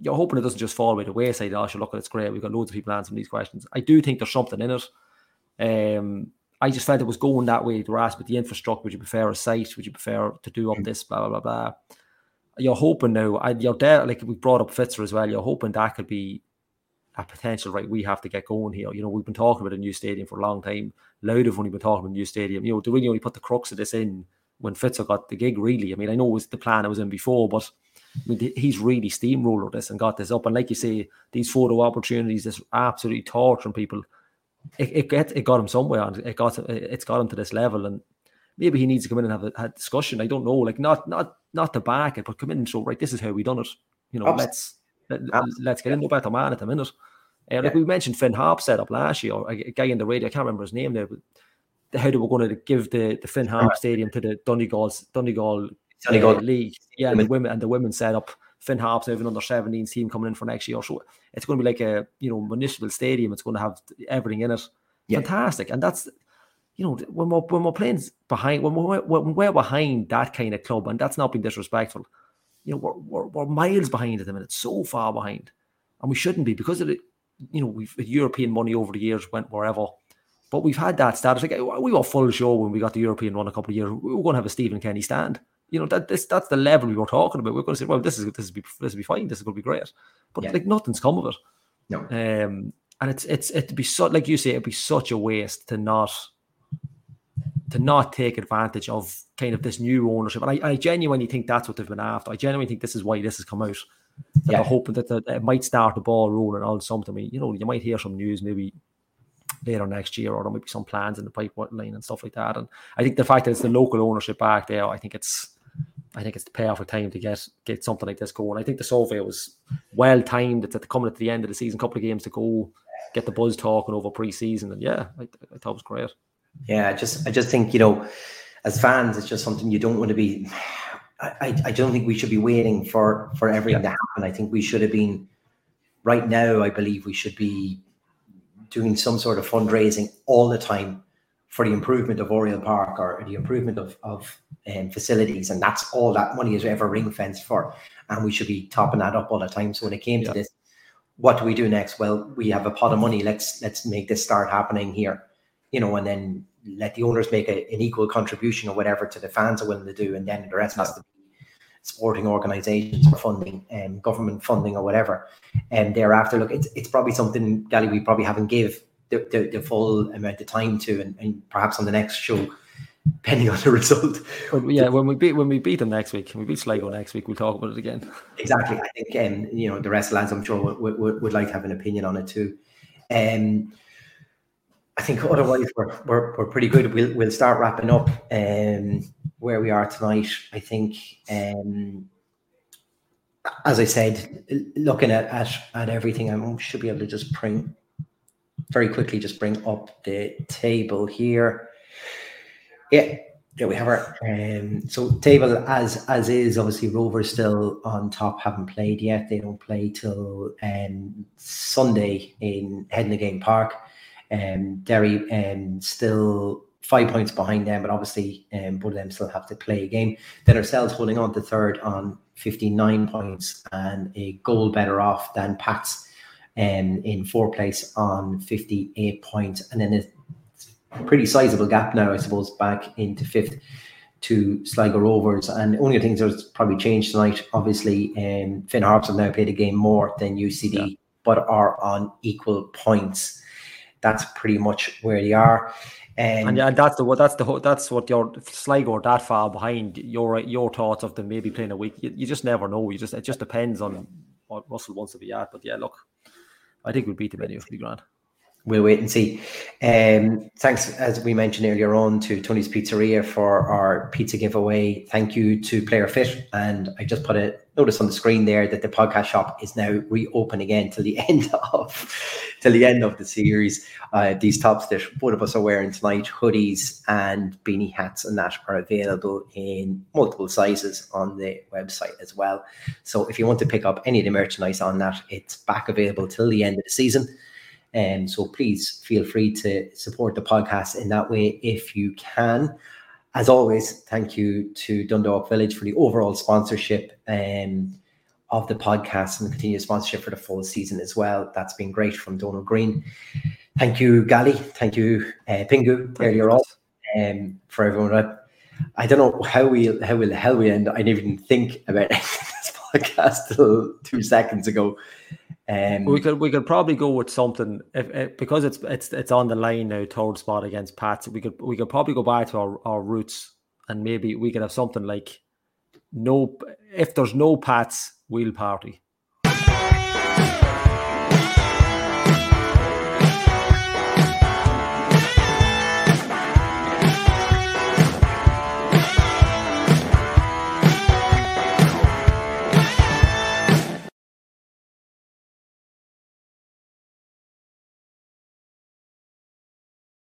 You're hoping it doesn't just fall by the wayside. Oh, look at it's great. We've got loads of people answering these questions. I do think there's something in it. Um, I just felt it was going that way. To ask, but the infrastructure, would you prefer a site? Would you prefer to do up mm. this? Blah, blah, blah, blah. You're hoping now, and you're there, like we brought up Fitzer as well. You're hoping that could be a potential, right? We have to get going here. You know, we've been talking about a new stadium for a long time. Louth have only been talking about a new stadium. You know, do we only put the crux of this in when Fitzer got the gig, really? I mean, I know it was the plan I was in before, but I mean, he's really steamrolled this and got this up. And like you say, these photo opportunities, this absolutely torturing people. It, it get it got him somewhere, and it got it's got him to this level. And maybe he needs to come in and have a, a discussion. I don't know, like not not not to back it, but come in and show right. This is how we done it. You know, let's let, us get into better man at the minute. Uh, like we mentioned, Finn Harp set up last year, a, a guy in the radio, I can't remember his name there, but how they were going to give the, the Finn Harp Stadium to the Donegal's Donegal, Donegal. Uh, League. Yeah, and the women and the women set up Finn Harp's have an under 17 team coming in for next year. So it's going to be like a you know municipal stadium. It's going to have everything in it. Yeah. Fantastic, and that's you know when we're when we're playing behind when we're when we're behind that kind of club, and that's not being disrespectful. You know we're, we're, we're miles behind them, and it's so far behind, and we shouldn't be because of the you know, we've European money over the years went wherever. But we've had that status. Like we were full show when we got the European one a couple of years. We were going to have a Stephen Kenny stand. You know that this that's the level we were talking about. We are going to say, well, this is this is be this will be fine. This is going to be great. But yeah. like nothing's come of it. No. Um, and it's it's it'd be so like you say, it'd be such a waste to not to not take advantage of kind of this new ownership. And I, I genuinely think that's what they've been after. I genuinely think this is why this has come out that yeah. hoping that, that it might start the ball rolling on something. I mean, you know, you might hear some news maybe later next year, or there might be some plans in the pipeline and stuff like that. And I think the fact that it's the local ownership back there, I think it's I think it's the payoff of time to get get something like this going. I think the survey was well timed. It's at the coming at the end of the season, couple of games to go, get the buzz talking over pre-season, and yeah, I, I thought it was great. Yeah, I just I just think you know, as fans, it's just something you don't want to be I, I don't think we should be waiting for for everything yeah. to happen. I think we should have been right now. I believe we should be doing some sort of fundraising all the time for the improvement of Oriel Park or the improvement of of um, facilities, and that's all that money is ever ring fenced for. And we should be topping that up all the time. So when it came yeah. to this, what do we do next? Well, we have a pot of money. Let's let's make this start happening here, you know, and then let the owners make a, an equal contribution or whatever to the fans are willing to do, and then the rest has to be sporting organisations for funding, um, government funding or whatever. And thereafter, look, it's it's probably something, Gally, we probably haven't give the, the, the full amount of time to, and, and, perhaps on the next show, depending on the result. Yeah, when we beat when we beat them next week, when we beat Sligo next week, we'll talk about it again. Exactly. I think um, you know the rest of the lads, I'm sure would, would, would like to have an opinion on it too. Um, I think otherwise we're, we're, we're pretty good. We'll we'll start wrapping up um, where we are tonight. I think, um, as I said, looking at, at at everything, I should be able to just bring very quickly just bring up the table here. Yeah, there we have our um, so table as as is. Obviously, Rovers still on top, haven't played yet. They don't play till um, Sunday in Game Park. Um, Derry um, still five points behind them, but obviously um, both of them still have to play a game. Then ourselves holding on to third on 59 points and a goal better off than Pats um, in fourth place on 58 points. And then a pretty sizable gap now, I suppose, back into fifth to Sligo Rovers. And only things that's probably changed tonight, obviously, um, Finn Harps have now played a game more than UCD, yeah. but are on equal points that's pretty much where they are. Um, And and that's the what that's the that's what your Sligo are that far behind your your thoughts of them maybe playing a week. You, you just never know. You just it just depends on what Russell wants to be at. But yeah, look, I think we'll beat them anyway. It'll be grand. We'll wait and see. Um, thanks, as we mentioned earlier on, to Tony's Pizzeria for our pizza giveaway. Thank you to Player Fit. And I just put a notice on the screen there that the podcast shop is now reopen again till the end of till the end of the series. Uh, these tops that both of us are wearing tonight, hoodies and beanie hats, and that are available in multiple sizes on the website as well. So if you want to pick up any of the merchandise on that, it's back available till the end of the season. And so please feel free to support the podcast in that way if you can. As always, thank you to Dundalk Village for the overall sponsorship um, of the podcast and the continued sponsorship for the full season as well. That's been great from Donald Green. Thank you, Gali. Thank you, uh, Pingu, earlier on, um, for everyone. I, I don't know how we how will hell we end. I didn't even think about this podcast till two seconds ago. Um, We could we could probably go with something if, if because it's it's it's on the line now, third spot against Pats. We could we could probably go back to our, our roots and maybe we could have something like no if there's no Pats, we'll party.